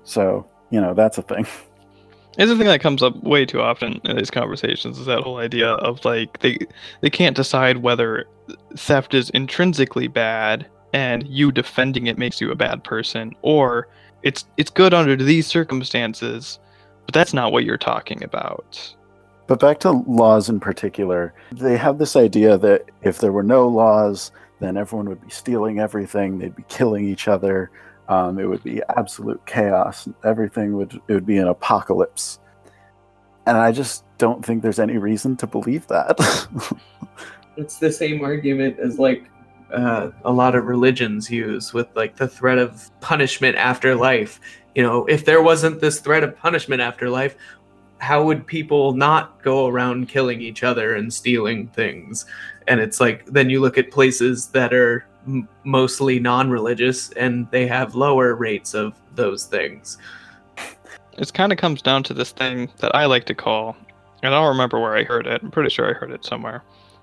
So you know that's a thing. It's a thing that comes up way too often in these conversations is that whole idea of like they they can't decide whether theft is intrinsically bad and you defending it makes you a bad person or it's it's good under these circumstances but that's not what you're talking about. But back to laws in particular, they have this idea that if there were no laws, then everyone would be stealing everything, they'd be killing each other, um, it would be absolute chaos, everything would it would be an apocalypse. And I just don't think there's any reason to believe that. it's the same argument as like uh, a lot of religions use with like the threat of punishment after life you know if there wasn't this threat of punishment after life how would people not go around killing each other and stealing things and it's like then you look at places that are m- mostly non-religious and they have lower rates of those things It kind of comes down to this thing that I like to call, and I don't remember where I heard it. I'm pretty sure I heard it somewhere,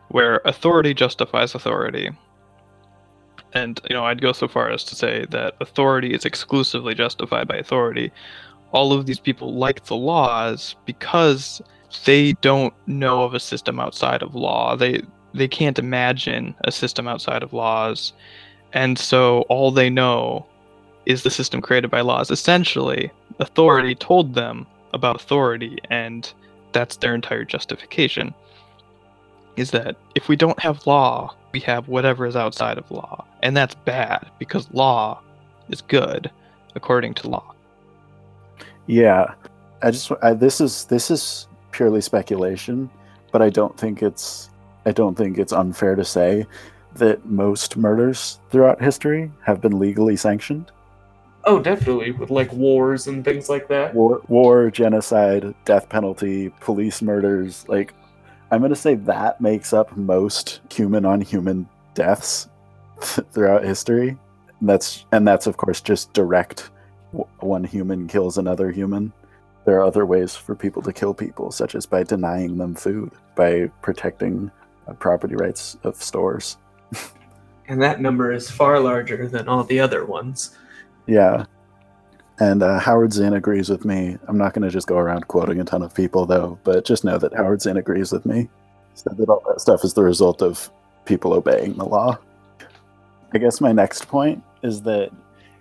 where authority justifies authority. And you know, I'd go so far as to say that authority is exclusively justified by authority. All of these people like the laws because they don't know of a system outside of law. They they can't imagine a system outside of laws. And so all they know is the system created by laws. Essentially, authority told them about authority, and that's their entire justification. Is that if we don't have law, we have whatever is outside of law. And that's bad because law is good according to law. yeah, I just I, this is this is purely speculation, but I don't think it's I don't think it's unfair to say that most murders throughout history have been legally sanctioned. oh definitely with like wars and things like that war, war, genocide, death penalty, police murders. Like, I'm going to say that makes up most human on human deaths throughout history. And that's and that's of course just direct. w- One human kills another human. There are other ways for people to kill people, such as by denying them food, by protecting uh, property rights of stores. and that number is far larger than all the other ones Yeah. And uh, Howard Zinn agrees with me. I'm not going to just go around quoting a ton of people, though, but just know that Howard Zinn agrees with me. Said that all that stuff is the result of people obeying the law. I guess my next point is that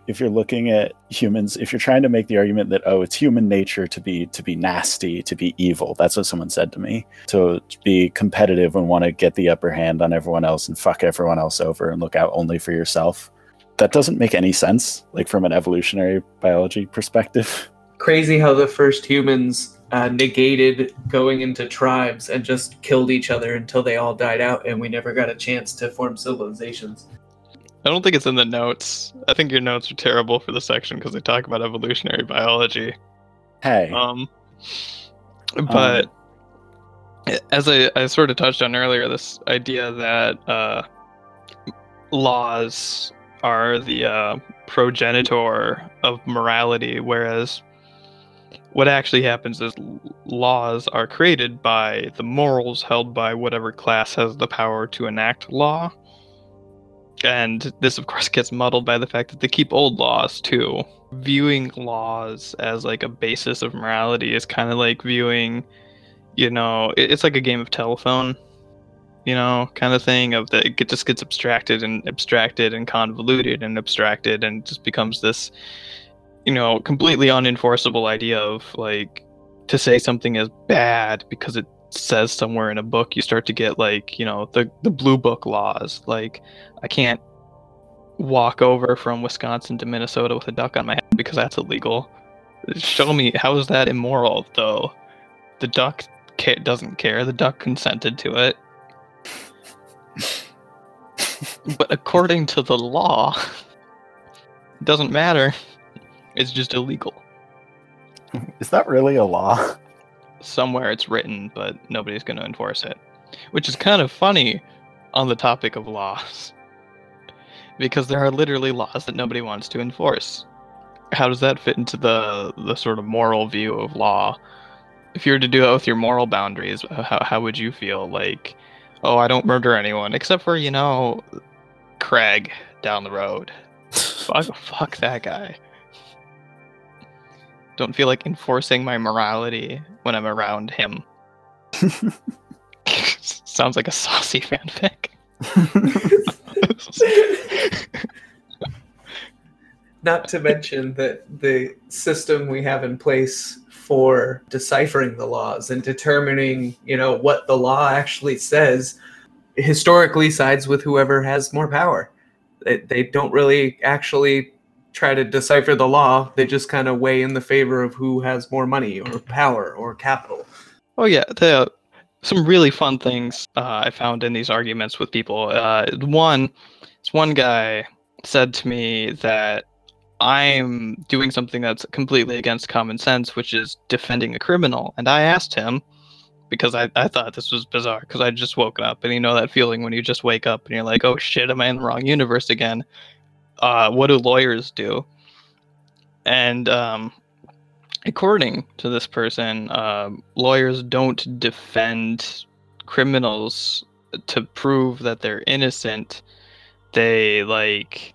if you're looking at humans, if you're trying to make the argument that oh, it's human nature to be to be nasty, to be evil, that's what someone said to me, to be competitive and want to get the upper hand on everyone else and fuck everyone else over and look out only for yourself. That doesn't make any sense, like from an evolutionary biology perspective. Crazy how the first humans uh, negated going into tribes and just killed each other until they all died out, and we never got a chance to form civilizations. I don't think it's in the notes. I think your notes are terrible for the section because they talk about evolutionary biology. Hey, Um, but as I, I sort of touched on earlier, this idea that uh, laws are the uh, progenitor of morality, whereas what actually happens is laws are created by the morals held by whatever class has the power to enact law. And this, of course, gets muddled by the fact that they keep old laws too. Viewing laws as like a basis of morality is kind of like viewing, you know, it's like a game of telephone, you know, kind of thing. Of that, it just gets abstracted and abstracted and convoluted and abstracted, and just becomes this, you know, completely unenforceable idea of like to say something is bad because it says somewhere in a book. You start to get like, you know, the the blue book laws, like I can't walk over from Wisconsin to Minnesota with a duck on my head because that's illegal. Show me how is that immoral though? The duck ca- doesn't care. The duck consented to it. but according to the law, it doesn't matter. It's just illegal. is that really a law? Somewhere it's written, but nobody's going to enforce it. Which is kind of funny on the topic of laws. Because there are literally laws that nobody wants to enforce. How does that fit into the the sort of moral view of law? If you were to do it with your moral boundaries, uh, how how would you feel? Like, oh, I don't murder anyone except for you know, Craig down the road. fuck, fuck that guy. Don't feel like enforcing my morality when I'm around him. Sounds like a saucy fanfic. Not to mention that the system we have in place for deciphering the laws and determining, you know, what the law actually says historically sides with whoever has more power. They, they don't really actually try to decipher the law. They just kind of weigh in the favor of who has more money or power or capital. Oh yeah, the some really fun things uh, I found in these arguments with people. Uh, one, this one guy said to me that I'm doing something that's completely against common sense, which is defending a criminal. And I asked him because I, I thought this was bizarre because I just woken up and you know that feeling when you just wake up and you're like, oh shit, am I in the wrong universe again? Uh, what do lawyers do? And um, according to this person, um, lawyers don't defend criminals to prove that they're innocent. They like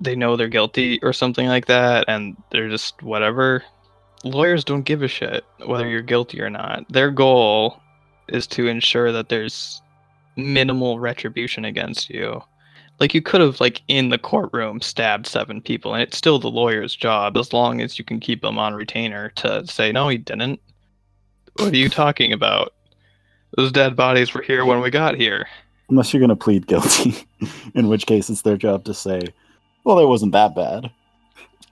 they know they're guilty or something like that, and they're just whatever. Lawyers don't give a shit whether you're guilty or not. Their goal is to ensure that there's minimal retribution against you. Like you could have like in the courtroom stabbed seven people, and it's still the lawyer's job as long as you can keep them on retainer to say no, he didn't. What are you talking about? Those dead bodies were here when we got here. Unless you're going to plead guilty, in which case it's their job to say, well, it wasn't that bad.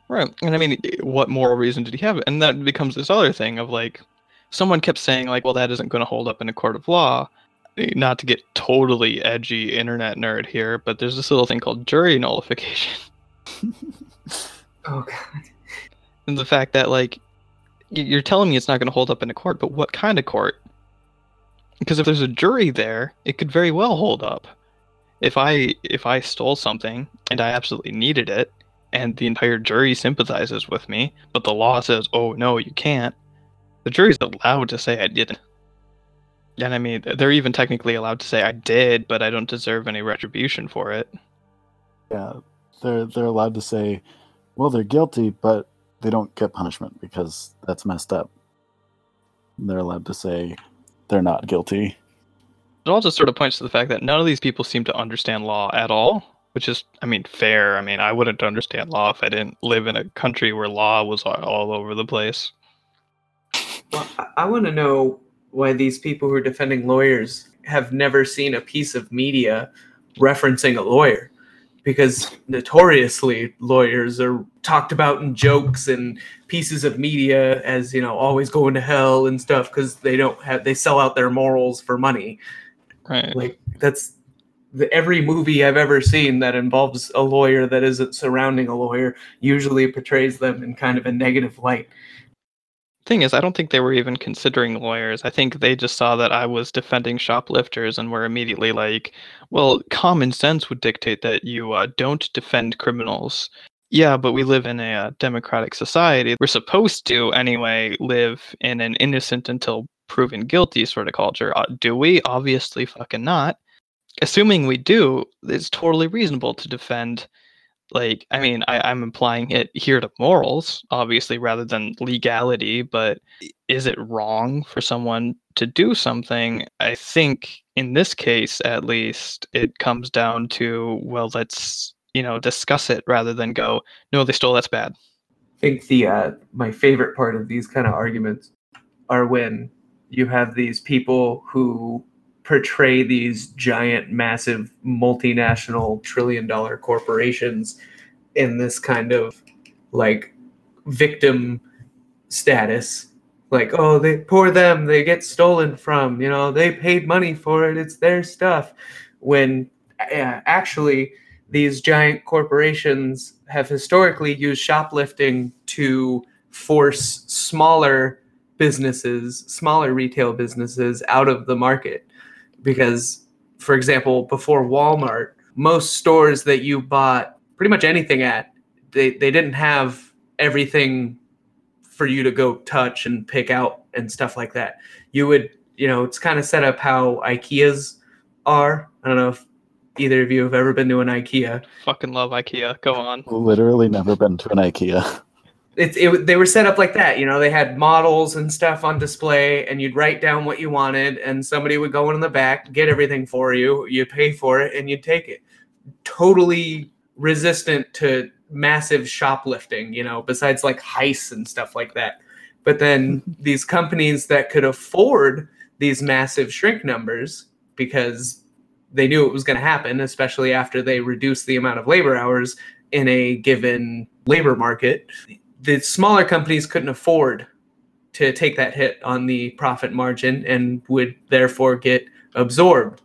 Right. And I mean, what moral reason did he have? And that becomes this other thing of like, someone kept saying, like, well, that isn't going to hold up in a court of law. Not to get totally edgy internet nerd here, but there's this little thing called jury nullification. Oh god. And the fact that, like, you're telling me it's not going to hold up in a court, but what kind of court? Because if there's a jury there, it could very well hold up. If I if I stole something and I absolutely needed it, and the entire jury sympathizes with me, but the law says, "Oh no, you can't," the jury's allowed to say I didn't. And I mean, they're even technically allowed to say I did, but I don't deserve any retribution for it. Yeah, they're they're allowed to say, well, they're guilty, but they don't get punishment because that's messed up. They're allowed to say they're not guilty. It also sort of points to the fact that none of these people seem to understand law at all, which is, I mean, fair. I mean, I wouldn't understand law if I didn't live in a country where law was all- over the place. Well, I, I want to know why these people who are defending lawyers have never seen a piece of media referencing a lawyer. Because notoriously, lawyers are talked about in jokes and pieces of media as you know always going to hell and stuff because they don't have they sell out their morals for money. Right. Like that's the, every movie I've ever seen that involves a lawyer that isn't surrounding a lawyer usually portrays them in kind of a negative light. thing is, I don't think they were even considering lawyers. I think they just saw that I was defending shoplifters and were immediately like, well, common sense would dictate that you uh, don't defend criminals. Yeah, but we live in a uh, democratic society. We're supposed to, anyway, live in an innocent until proven guilty sort of culture. Uh, do we? Obviously, fucking not. Assuming we do, it's totally reasonable to defend like i mean I, i'm implying it here to morals obviously rather than legality but is it wrong for someone to do something i think in this case at least it comes down to well let's you know discuss it rather than go no they stole that's bad I think the uh, my favorite part of these kind of arguments are when you have these people who portray these giant, massive, multinational, trillion dollar corporations in this kind of like victim status. Like, oh, they poor them, they get stolen from, you know, they paid money for it, it's their stuff. When uh, actually, these giant corporations have historically used shoplifting to force smaller businesses, smaller retail businesses out of the market. Because, for example, before Walmart, most stores that you bought pretty much anything at, they, they didn't have everything for you to go touch and pick out and stuff like that. You would, you know, it's kind of set up how IKEAs are. I don't know if either of you have ever been to an IKEA. fucking love ikea go on Literally never been to an IKEA. It's it, they were set up like that. You know, they had models and stuff on display, and you'd write down what you wanted, and somebody would go in the back, get everything for you. You pay for it, and you'd take it. Totally resistant to massive shoplifting. You know, besides like heists and stuff like that. But then these companies that could afford these massive shrink numbers because they knew it was going to happen, especially after they reduced the amount of labor hours in a given labor market. The smaller companies couldn't afford to take that hit on the profit margin and would therefore get absorbed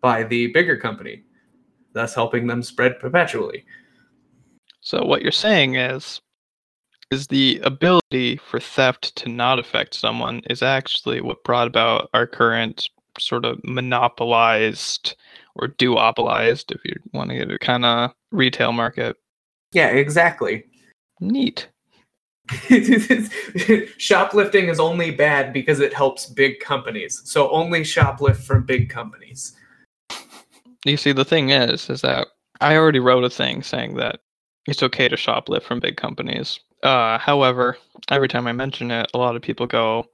by the bigger company, thus helping them spread perpetually. So what you're saying is is the ability for theft to not affect someone is actually what brought about our current sort of monopolized or duopolized if you want to get a kind of retail market. Yeah, exactly. Neat. Shoplifting is only bad because it helps big companies. So only shoplift from big companies. You see the thing is is that I already wrote a thing saying that it's okay to shoplift from big companies. Uh, however, every time I mention it, a lot of people go,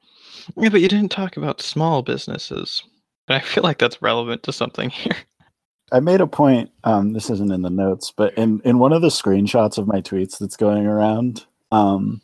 "Yeah, but you didn't talk about small businesses." And I feel like that's relevant to something here. I made a point. Um, this isn't in the notes, but in in one of the screenshots of my tweets that's going around, um,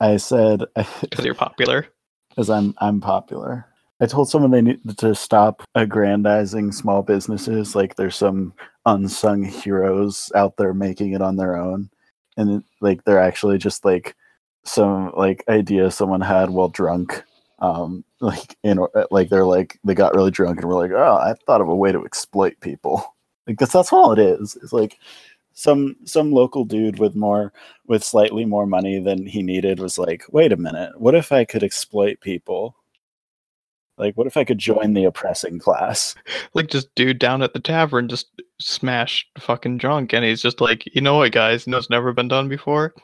I said because you're popular. because I'm I'm popular. I told someone they need to stop aggrandizing small businesses like there's some unsung heroes out there making it on their own, and it, like they're actually just like some like idea someone had while drunk. Um, like in like they're like they got really drunk and were like, oh, I thought of a way to exploit people. Because that's all it is. It's like some some local dude with more with slightly more money than he needed was like, wait a minute, what if I could exploit people? Like, what if I could join the oppressing class? Like just dude down at the tavern just smashed fucking drunk and he's just like, you know what guys, you know it's never been done before?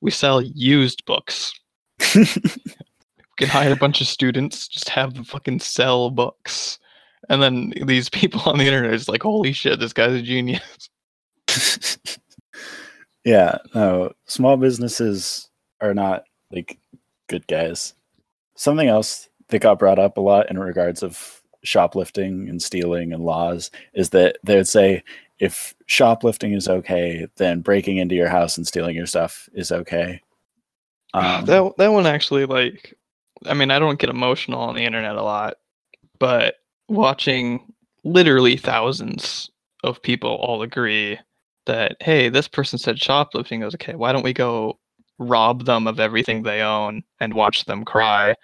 We sell used books. We can hire a bunch of students, just have them fucking sell books. And then these people on the internet is like, holy shit, this guy's a genius. Yeah, no, small businesses are not like good guys. Something else that got brought up a lot in regards of shoplifting and stealing and laws is that they would say if shoplifting is okay, then breaking into your house and stealing your stuff is okay. Um, that that one actually like I mean, I don't get emotional on the internet a lot, but watching literally thousands of people all agree that hey, this person said shoplifting goes okay, why don't we go rob them of everything they own and watch them cry?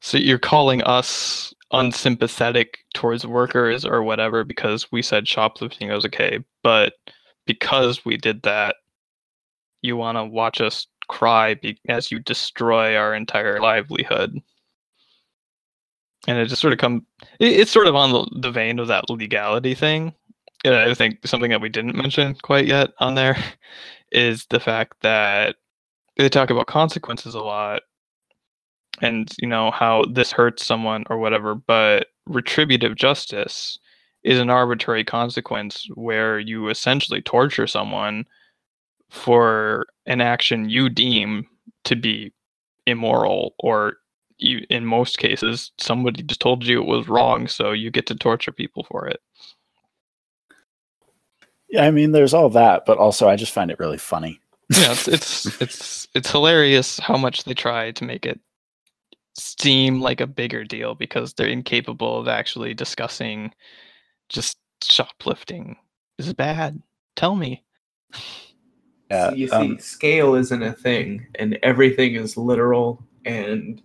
So you're calling us unsympathetic towards workers or whatever because we said shoplifting was okay, but because we did that, you want to watch us cry be- as you destroy our entire livelihood. And it just sort of come, it, it's sort of on the, the vein of that legality thing. And I think something that we didn't mention quite yet on there is the fact that they talk about consequences a lot and you know how this hurts someone or whatever but retributive justice is an arbitrary consequence where you essentially torture someone for an action you deem to be immoral or you, in most cases somebody just told you it was wrong so you get to torture people for it yeah, I mean, there's all that, but also I just find it really funny. yeah it's, it's it's it's hilarious how much they try to make it seem like a bigger deal because they're incapable of actually discussing just shoplifting is bad tell me Yeah, you see, um, scale isn't a thing, and everything is literal and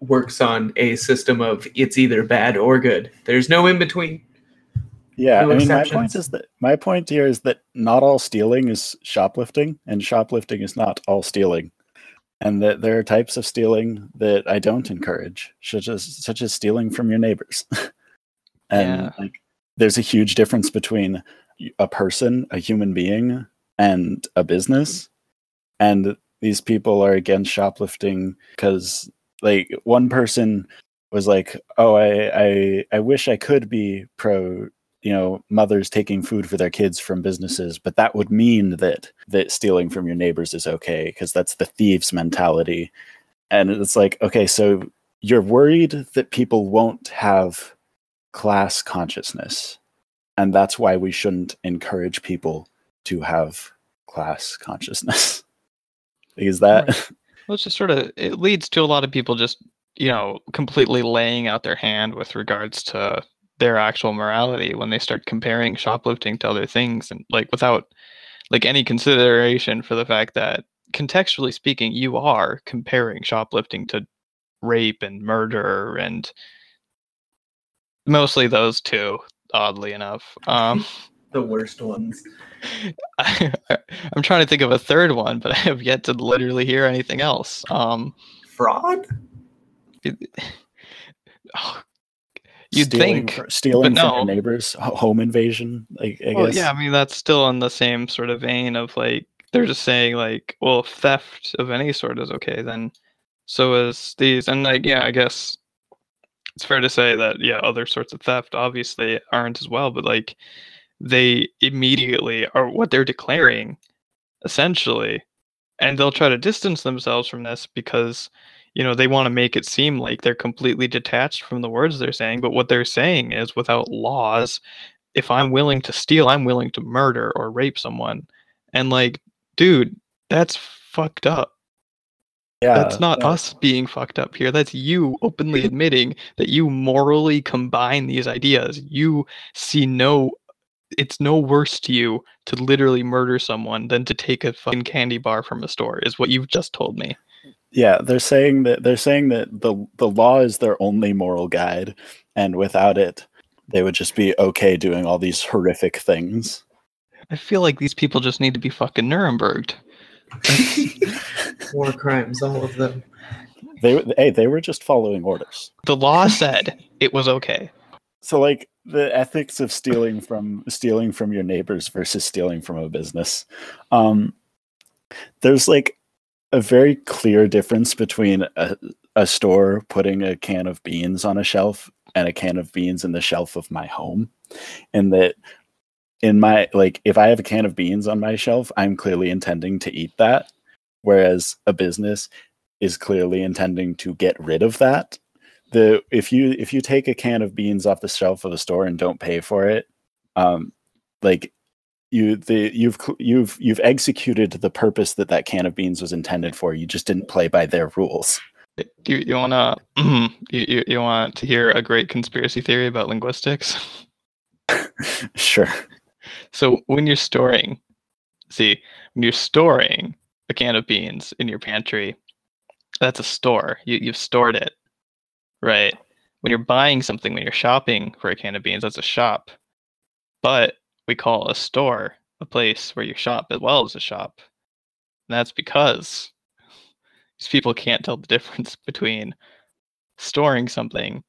works on a system of it's either bad or good. There's no in between. Yeah, No I mean, my point is that my point here is that not all stealing is shoplifting, and shoplifting is not all stealing, and that there are types of stealing that I don't encourage, such as such as stealing from your neighbors. and Yeah. like, there's a huge difference between a person, a human being, and a business, and these people are against shoplifting because, like, one person was like, "Oh, I, I, I wish I could be pro you know mothers taking food for their kids from businesses but that would mean that that stealing from your neighbors is okay because that's the thieves mentality. And it's like okay so you're worried that people won't have class consciousness and that's why we shouldn't encourage people to have class consciousness. Is that well it's just sort of it leads to a lot of people just you know completely laying out their hand with regards to their actual morality when they start comparing shoplifting to other things and like without like any consideration for the fact that contextually speaking you are comparing shoplifting to rape and murder and mostly those two oddly enough um The worst ones. I, i'm trying to think of a third one but i have yet to literally hear anything else um Fraud? it- oh, you'd stealing, think stealing from no. your neighbors home invasion like i Well, guess yeah, I mean that's still in the same sort of vein of like they're just saying like, well, theft of any sort is okay, then so is these, and like, yeah, I guess it's fair to say that yeah, other sorts of theft obviously aren't as well, but like they immediately are what they're declaring, essentially, and they'll try to distance themselves from this because you know they want to make it seem like they're completely detached from the words they're saying, but what they're saying is without laws if I'm willing to steal, I'm willing to murder or rape someone. And like, dude, that's fucked up. yeah that's not uh, us being fucked up here. That's you openly admitting that you morally combine these ideas. You see no it's no worse to you to literally murder someone than to take a fucking candy bar from a store is what you've just told me. Yeah, they're saying that they're saying that the the law is their only moral guide, and without it, they would just be okay doing all these horrific things. I feel like these people just need to be fucking Nuremberged. War crimes, all of them. They hey, they were just following orders. The law said it was okay. So like the ethics of stealing from stealing from your neighbors versus stealing from a business. Um there's like a very clear difference between a, a store putting a can of beans on a shelf and a can of beans in the shelf of my home. And that in my like if I have a can of beans on my shelf, I'm clearly intending to eat that, whereas a business is clearly intending to get rid of that. The if you if you take a can of beans off the shelf of a store and don't pay for it, um, like you the you've you've you've executed the purpose that that can of beans was intended for. You just didn't play by their rules. You you wanna mm-hmm, you, you you want to hear a great conspiracy theory about linguistics? sure. So when you're storing, see, when you're storing a can of beans in your pantry, that's a store. You you've stored it, right? When you're buying something, when you're shopping for a can of beans, that's a shop. But we call a store a place where you shop as well as a shop. And that's because these people can't tell the difference between storing something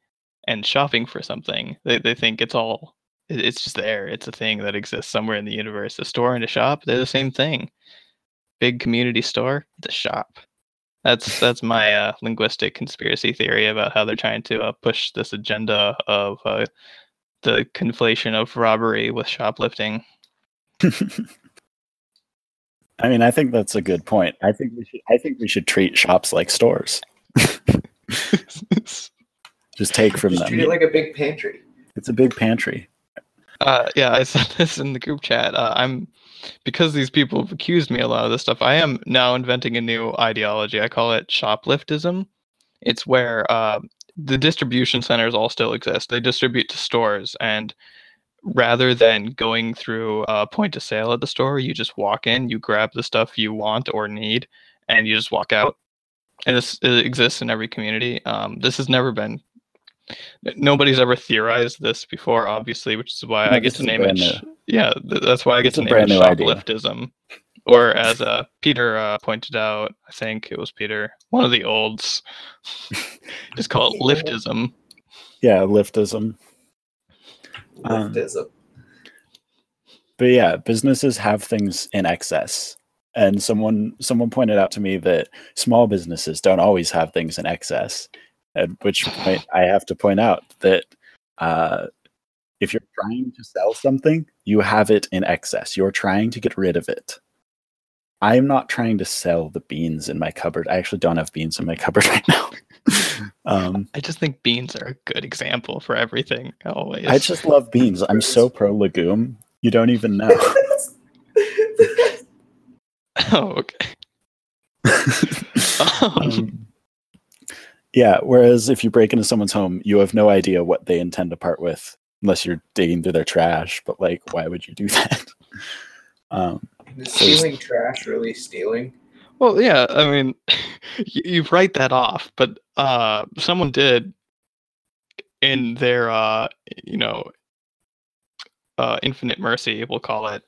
and shopping for something. They they think it's all it's just there. It's a thing that exists somewhere in the universe. A store and a shop, they're the same thing. Big community store, the shop. That's that's my uh, linguistic conspiracy theory about how they're trying to uh, push this agenda of uh, the conflation of robbery with shoplifting. I mean, I think that's a good point. I think we should. I think we should treat shops like stores. Just take from Just them. treat it like a big pantry. it's a big pantry. Uh, yeah, I said this in the group chat. Uh, I'm because these people have accused me a lot of this stuff. I am now inventing a new ideology. I call it shopliftism. It's where uh, the distribution centers all still exist. They distribute to stores, and rather than going through a point of sale at the store, you just walk in, you grab the stuff you want or need, and you just walk out. And this it exists in every community. Um, this has never been. Nobody's ever theorized this before, obviously, which is why No, I get to name it. sh- Yeah, th- that's why I get It's to name it shopliftism. Or as uh, Peter uh, pointed out, I think it was Peter, one of the olds, just call it liftism. Yeah, liftism. Um, But yeah, businesses have things in excess. And someone someone pointed out to me that small businesses don't always have things in excess. At which point I have to point out that uh, if you're trying to sell something, you have it in excess. You're trying to get rid of it. I'm not trying to sell the beans in my cupboard. I actually don't have beans in my cupboard right now. um, I just think beans are a good example for everything. Always. I just love beans. I'm so pro legume. You don't even know. oh, okay. Um, Um, yeah. Whereas if you break into someone's home, you have no idea what they intend to part with, unless you're digging through their trash. But like, why would you do that? Um, Is stealing trash really stealing? Well, yeah, I mean, you, you write that off, but uh, someone did in their, uh, you know, uh, infinite mercy, we'll call it,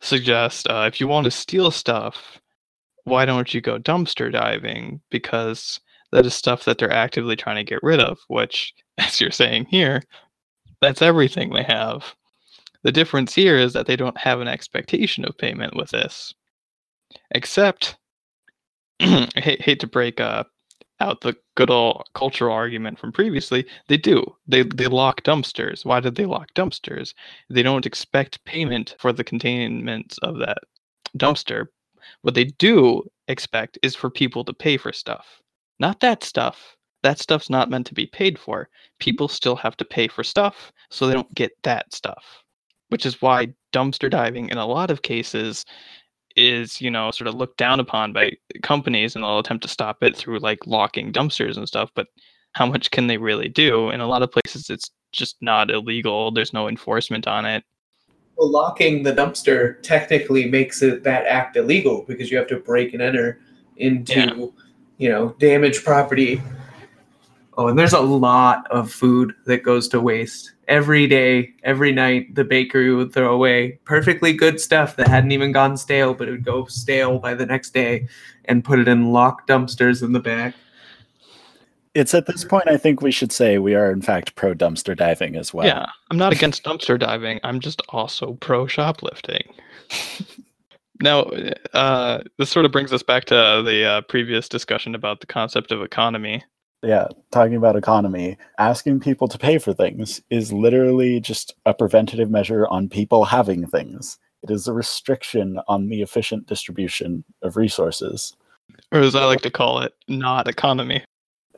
suggest uh, if you want to steal stuff, why don't you go dumpster diving? Because that is stuff that they're actively trying to get rid of, which, as you're saying here, that's everything they have. The difference here is that they don't have an expectation of payment with this. Except I hate, hate to break uh, out the good old cultural argument from previously. They do. They they lock dumpsters. Why did they lock dumpsters? They don't expect payment for the containment of that dumpster. What they do expect is for people to pay for stuff. Not that stuff. That stuff's not meant to be paid for. People still have to pay for stuff, so they don't get that stuff. Which is why dumpster diving in a lot of cases is you know sort of looked down upon by companies and they'll attempt to stop it through like locking dumpsters and stuff but how much can they really do in a lot of places it's just not illegal there's no enforcement on it Well, locking the dumpster technically makes it that act illegal because you have to break and enter into, Yeah. you know, damaged property. Oh, and there's a lot of food that goes to waste every day, every night. The bakery would throw away perfectly good stuff that hadn't even gone stale, but it would go stale by the next day, and put it in locked dumpsters in the back. it's at this point I think we should say we are in fact pro dumpster diving as well. yeah i'm not against dumpster diving i'm just also pro shoplifting now uh, this sort of brings us back to the uh, previous discussion about the concept of economy yeah, talking about economy, asking people to pay for things is literally just a preventative measure on people having things. It is a restriction on the efficient distribution of resources. Or as I like to call it, not economy.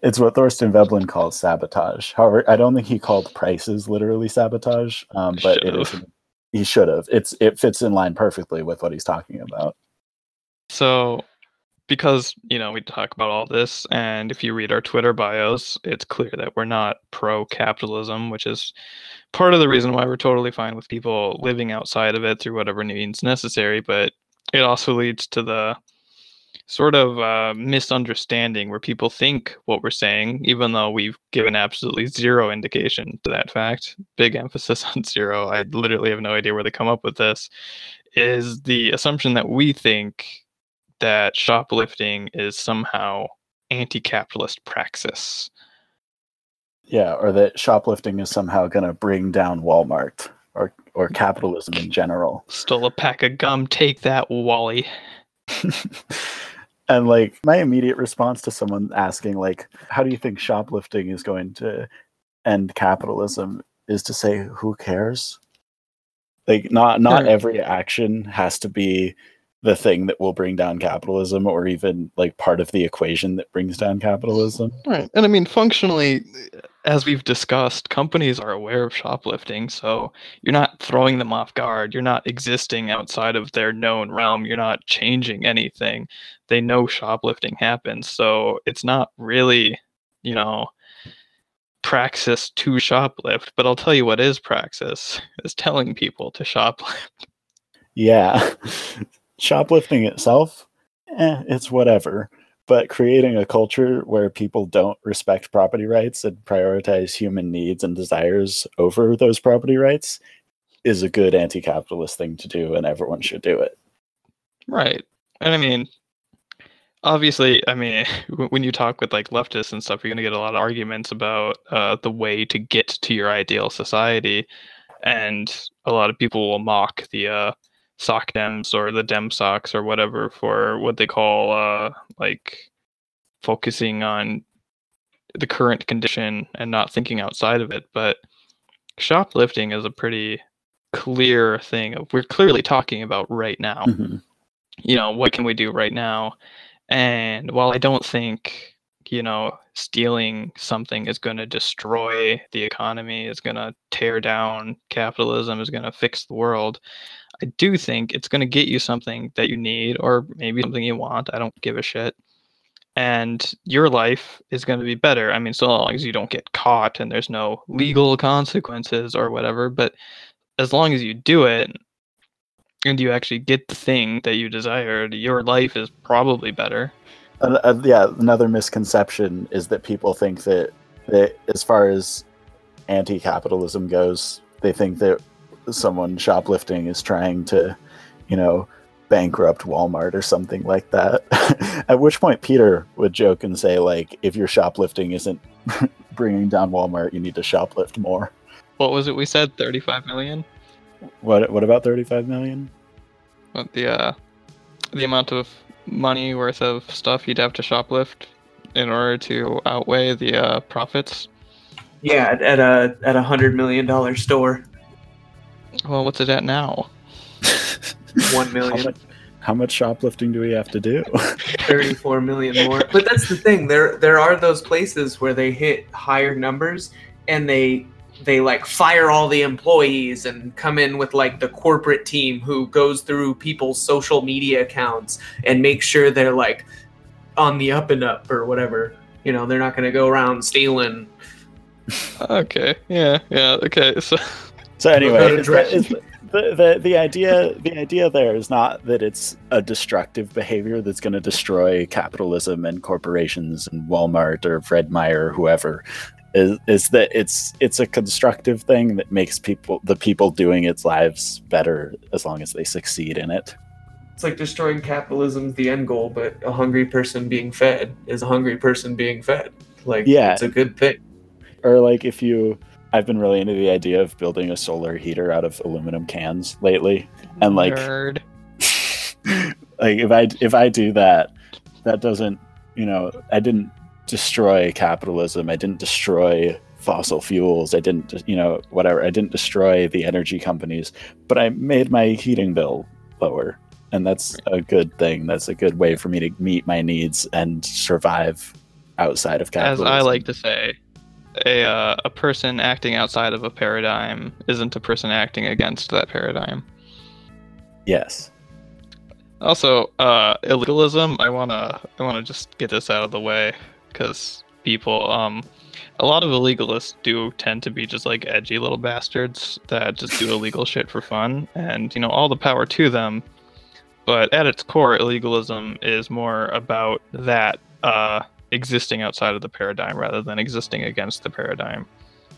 It's what Thorstein Veblen calls sabotage. However, I don't think he called prices literally sabotage, um, but it is. He should have. It's it fits in line perfectly with what he's talking about. So, because, you know, we talk about all this, and if you read our Twitter bios, it's clear that we're not pro capitalism, which is part of the reason why we're totally fine with people living outside of it through whatever means necessary. But it also leads to the sort of uh, misunderstanding where people think what we're saying, even though we've given absolutely zero indication to that fact. Big emphasis on zero. I literally have no idea where they come up with this. Is the assumption that we think that shoplifting is somehow anti-capitalist praxis. Yeah, or that shoplifting is somehow going to bring down Walmart or or mm. capitalism in general. Stole a pack of gum. Take that, Wally. and like my immediate response to someone asking like how do you think shoplifting is going to end capitalism is to say who cares like not not every action has to be the thing that will bring down capitalism or even like part of the equation that brings down capitalism Right. And I mean, functionally, as we've discussed, companies are aware of shoplifting. So you're not throwing them off guard. You're not existing outside of their known realm. You're not changing anything. They know shoplifting happens. So it's not really, you know, praxis to shoplift. But I'll tell you what is praxis is telling people to shoplift. yeah shoplifting itself eh, it's whatever but creating a culture where people don't respect property rights and prioritize human needs and desires over those property rights is a good anti-capitalist thing to do and everyone should do it Right. And I mean, obviously, I mean, when you talk with like leftists and stuff, you're going to get a lot of arguments about uh, the way to get to your ideal society. And a lot of people will mock the uh, sock dems or the dem socks or whatever for what they call uh, like focusing on the current condition and not thinking outside of it. But shoplifting is a pretty clear thing of we're clearly talking about right now Mhm. you know, what can we do right now? And while I don't think, you know, stealing something is going to destroy the economy, is going to tear down capitalism, is going to fix the world, I do think it's going to get you something that you need or maybe something you want. I don't give a shit. And your life is going to be better. I mean, so long as you don't get caught and there's no legal consequences or whatever, but as long as you do it and you actually get the thing that you desired, your life is probably better. Uh, uh, yeah another misconception is that people think that, that as far as anti-capitalism goes they think that someone shoplifting is trying to you know bankrupt walmart or something like that at which point peter would joke and say like if your shoplifting isn't bringing down walmart you need to shoplift more What was it we said? 35 million? what what about 35 million What the uh the amount of money worth of stuff you'd have to shoplift in order to outweigh the uh, profits? Yeah, at, at a at a hundred million dollar store, Well, what's it at now? one how million. much, how much shoplifting do we have to do 34 million more. But that's the thing. There there are those places where they hit higher numbers and they they like fire all the employees and come in with like the corporate team who goes through people's social media accounts and make sure they're like on the up and up or whatever. You know, they're not going to go around stealing. Okay, yeah, yeah, okay. So So anyway, Without it's the, it's the, the the idea the idea there is not that it's a destructive behavior that's going to destroy capitalism and corporations and Walmart or Fred Meyer or whoever. Is, is that it's it's a constructive thing that makes people the people doing its lives better as long as they succeed in it. It's like destroying capitalism's the end goal, but a hungry person being fed is a hungry person being fed. Like, Yeah. it's a good thing. Or like if you I've been really into the idea of building a solar heater out of aluminum cans lately. And, like- nerd. like if I if I do that, that doesn't you know I didn't destroy capitalism. I didn't destroy fossil fuels. I didn't, you know, whatever. I didn't destroy the energy companies, but I made my heating bill lower. And that's a good thing. That's a good way for me to meet my needs and survive outside of capitalism. As. I like to say, a uh, a person acting outside of a paradigm isn't a person acting against that paradigm. Yes. Also, uh, illegalism. I wanna I wanna just get this out of the way because people, um, a lot of illegalists do tend to be just like edgy little bastards that just do illegal shit for fun, and you know all the power to them. But at its core, illegalism is more about that uh, existing outside of the paradigm rather than existing against the paradigm.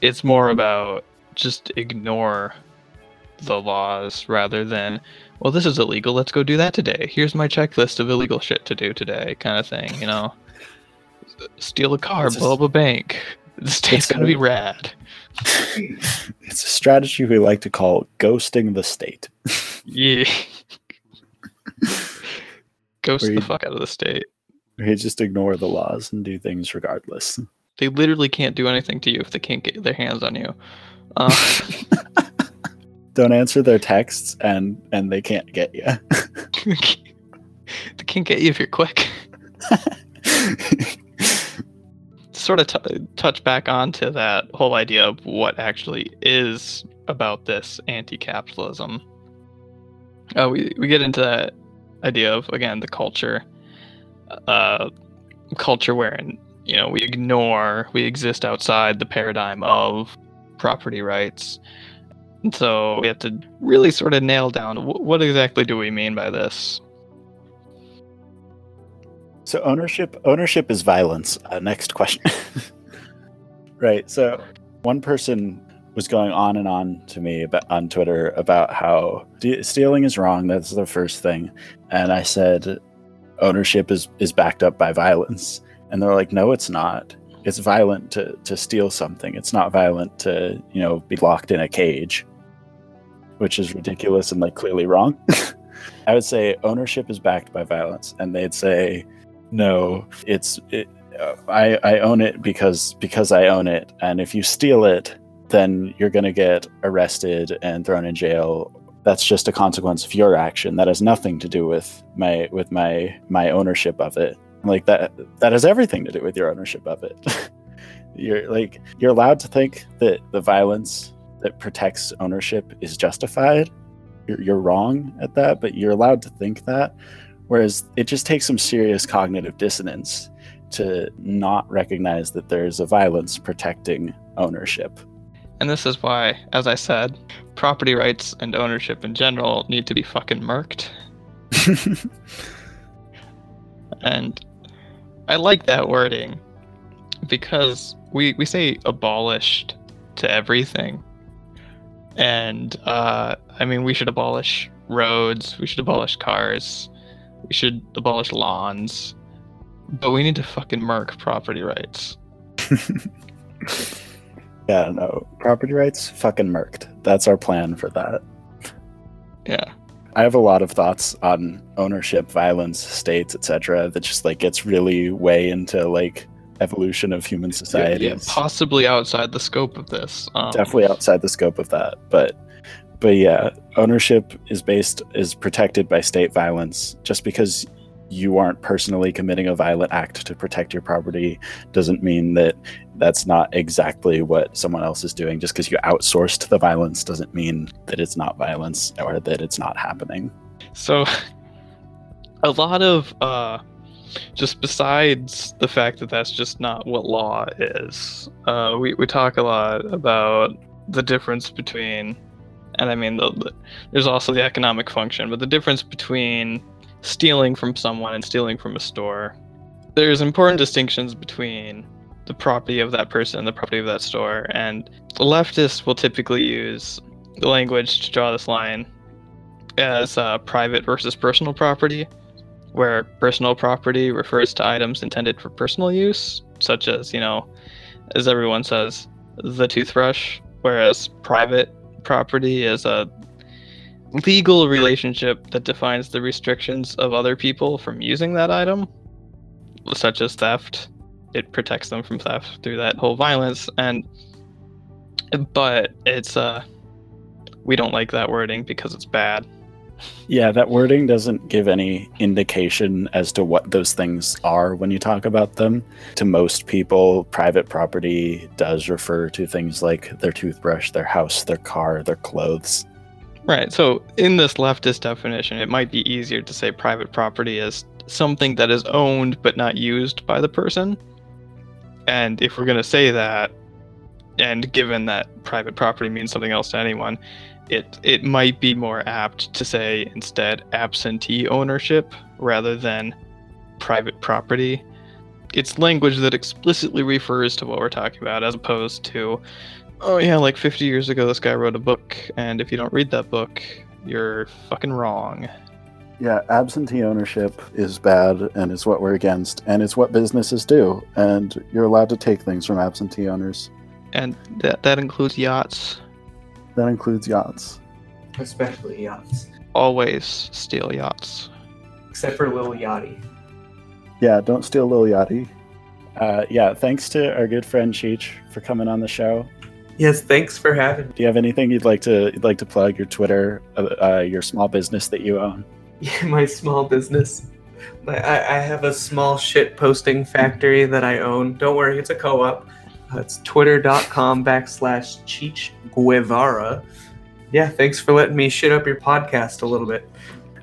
It's more about just ignore the laws rather than well, this is illegal. Let's go do that today. Here's my checklist of illegal shit to do today, kind of thing. You know, steal a car, It's a- blow up a bank. The state's gonna a- be rad. It's a strategy we like to call ghosting the state. Yeah. Ghost Where the fuck out of the state. We just ignore the laws and do things regardless. They literally can't do anything to you if they can't get their hands on you. Uh, Don't answer their texts and and they can't get you. they can't get you if you're quick. Sort of t- touch back onto that whole idea of what actually is about this anti-capitalism. Uh, we we get into that idea of again the culture, uh, culture wherein you know we ignore we exist outside the paradigm of property rights. And so we have to really sort of nail down wh- what exactly do we mean by this. So ownership ownership is violence. Uh, next question. right. So one person was going on and on to me about, on Twitter about how stealing is wrong. That's the first thing, and I said ownership is is backed up by violence, and they're like, no, it's not. It's violent to to steal something. It's not violent to you know be locked in a cage, which is ridiculous and like clearly wrong. I would say ownership is backed by violence, and they'd say no it's it, uh, i i own it because because i own it. And if you steal it then you're to get arrested and thrown in jail. That's just a consequence of your action. That has nothing to do with my with my my ownership of it. Like that that has everything to do with your ownership of it. You're like you're allowed to think that the violence that protects ownership is justified. You're, you're wrong at that but you're allowed to think that Whereas it just takes some serious cognitive dissonance to not recognize that there's a violence protecting ownership. And this is why, as I said, property rights and ownership in general need to be fucking murked. And I like that wording because we, we say abolished to everything. And uh, I mean, we should abolish roads, we should abolish cars, we should abolish lawns, but we need to fucking murk property rights. yeah, no. Property rights fucking murked. That's our plan for that. Yeah. I have a lot of thoughts on ownership, violence, states, etc. that just like gets really way into like evolution of human Yeah, society. yeah, possibly outside the scope of this. Um, definitely outside the scope of that but but yeah ownership is based is protected by state violence. Just because you aren't personally committing a violent act to protect your property doesn't mean that that's not exactly what someone else is doing. Just because you outsourced the violence doesn't mean that it's not violence or that it's not happening. So, a lot of uh, just besides the fact that that's just not what law is, uh, we we talk a lot about the difference between, and I mean, the, the, there's also the economic function, but the difference between stealing from someone and stealing from a store. There's important distinctions between the property of that person and the property of that store, and the leftists will typically use the language to draw this line as uh, private versus personal property, where personal property refers to items intended for personal use, such as, you know, as everyone says, the toothbrush, whereas private property is a legal relationship that defines the restrictions of other people from using that item, such as theft. it protects them from theft through that whole violence and but it's uh we don't like that wording because it's bad Yeah, that wording doesn't give any indication as to what those things are when you talk about them. To most people, private property does refer to things like their toothbrush, their house, their car, their clothes. Right. So in this leftist definition, it might be easier to say private property is something that is owned but not used by the person. And if we're going to say that, and given that private property means something else to anyone, it it might be more apt to say instead absentee ownership rather than private property. It's language that explicitly refers to what we're talking about as opposed to oh yeah, like 50 years ago this guy wrote a book and if you don't read that book, you're fucking wrong. Yeah, absentee ownership is bad and it's what we're against, and it's what businesses do. And you're allowed to take things from absentee owners. And that that includes yachts. That includes yachts. Especially yachts. Always steal yachts. Except for Lil Yachty. Yeah, don't steal Lil Yachty. Uh, yeah, thanks to our good friend Cheech for coming on the show. Yes, thanks for having me. Do you have anything you'd like to you'd like to plug? Your Twitter, uh, uh, your small business that you own. Yeah, my small business. My, I, I have a small shit posting factory that I own. Don't worry, it's a co-op. It's twitter.com backslash Cheech Guevara. Yeah, thanks for letting me shit up your podcast a little bit.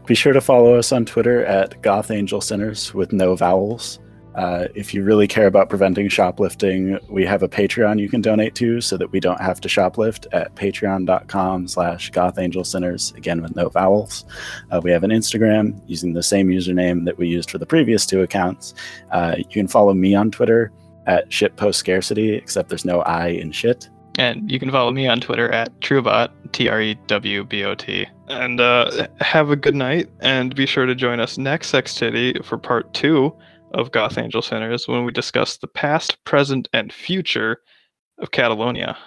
Be sure to follow us on Twitter at Goth Angel Sinners with no vowels. Uh, if you really care about preventing shoplifting, we have a Patreon you can donate to so that we don't have to shoplift at patreon.com slash gothangelsinners, again with no vowels. Uh, we have an Instagram using the same username that we used for the previous two accounts. Uh, you can follow me on Twitter at shitpostscarcity, except there's no I in shit. And you can follow me on Twitter at Trewbot, T R E W B O T. And uh, have a good night, and be sure to join us next Sextity for part two of Goth Angel Sinners when we discuss the past, present, and future of Catalonia.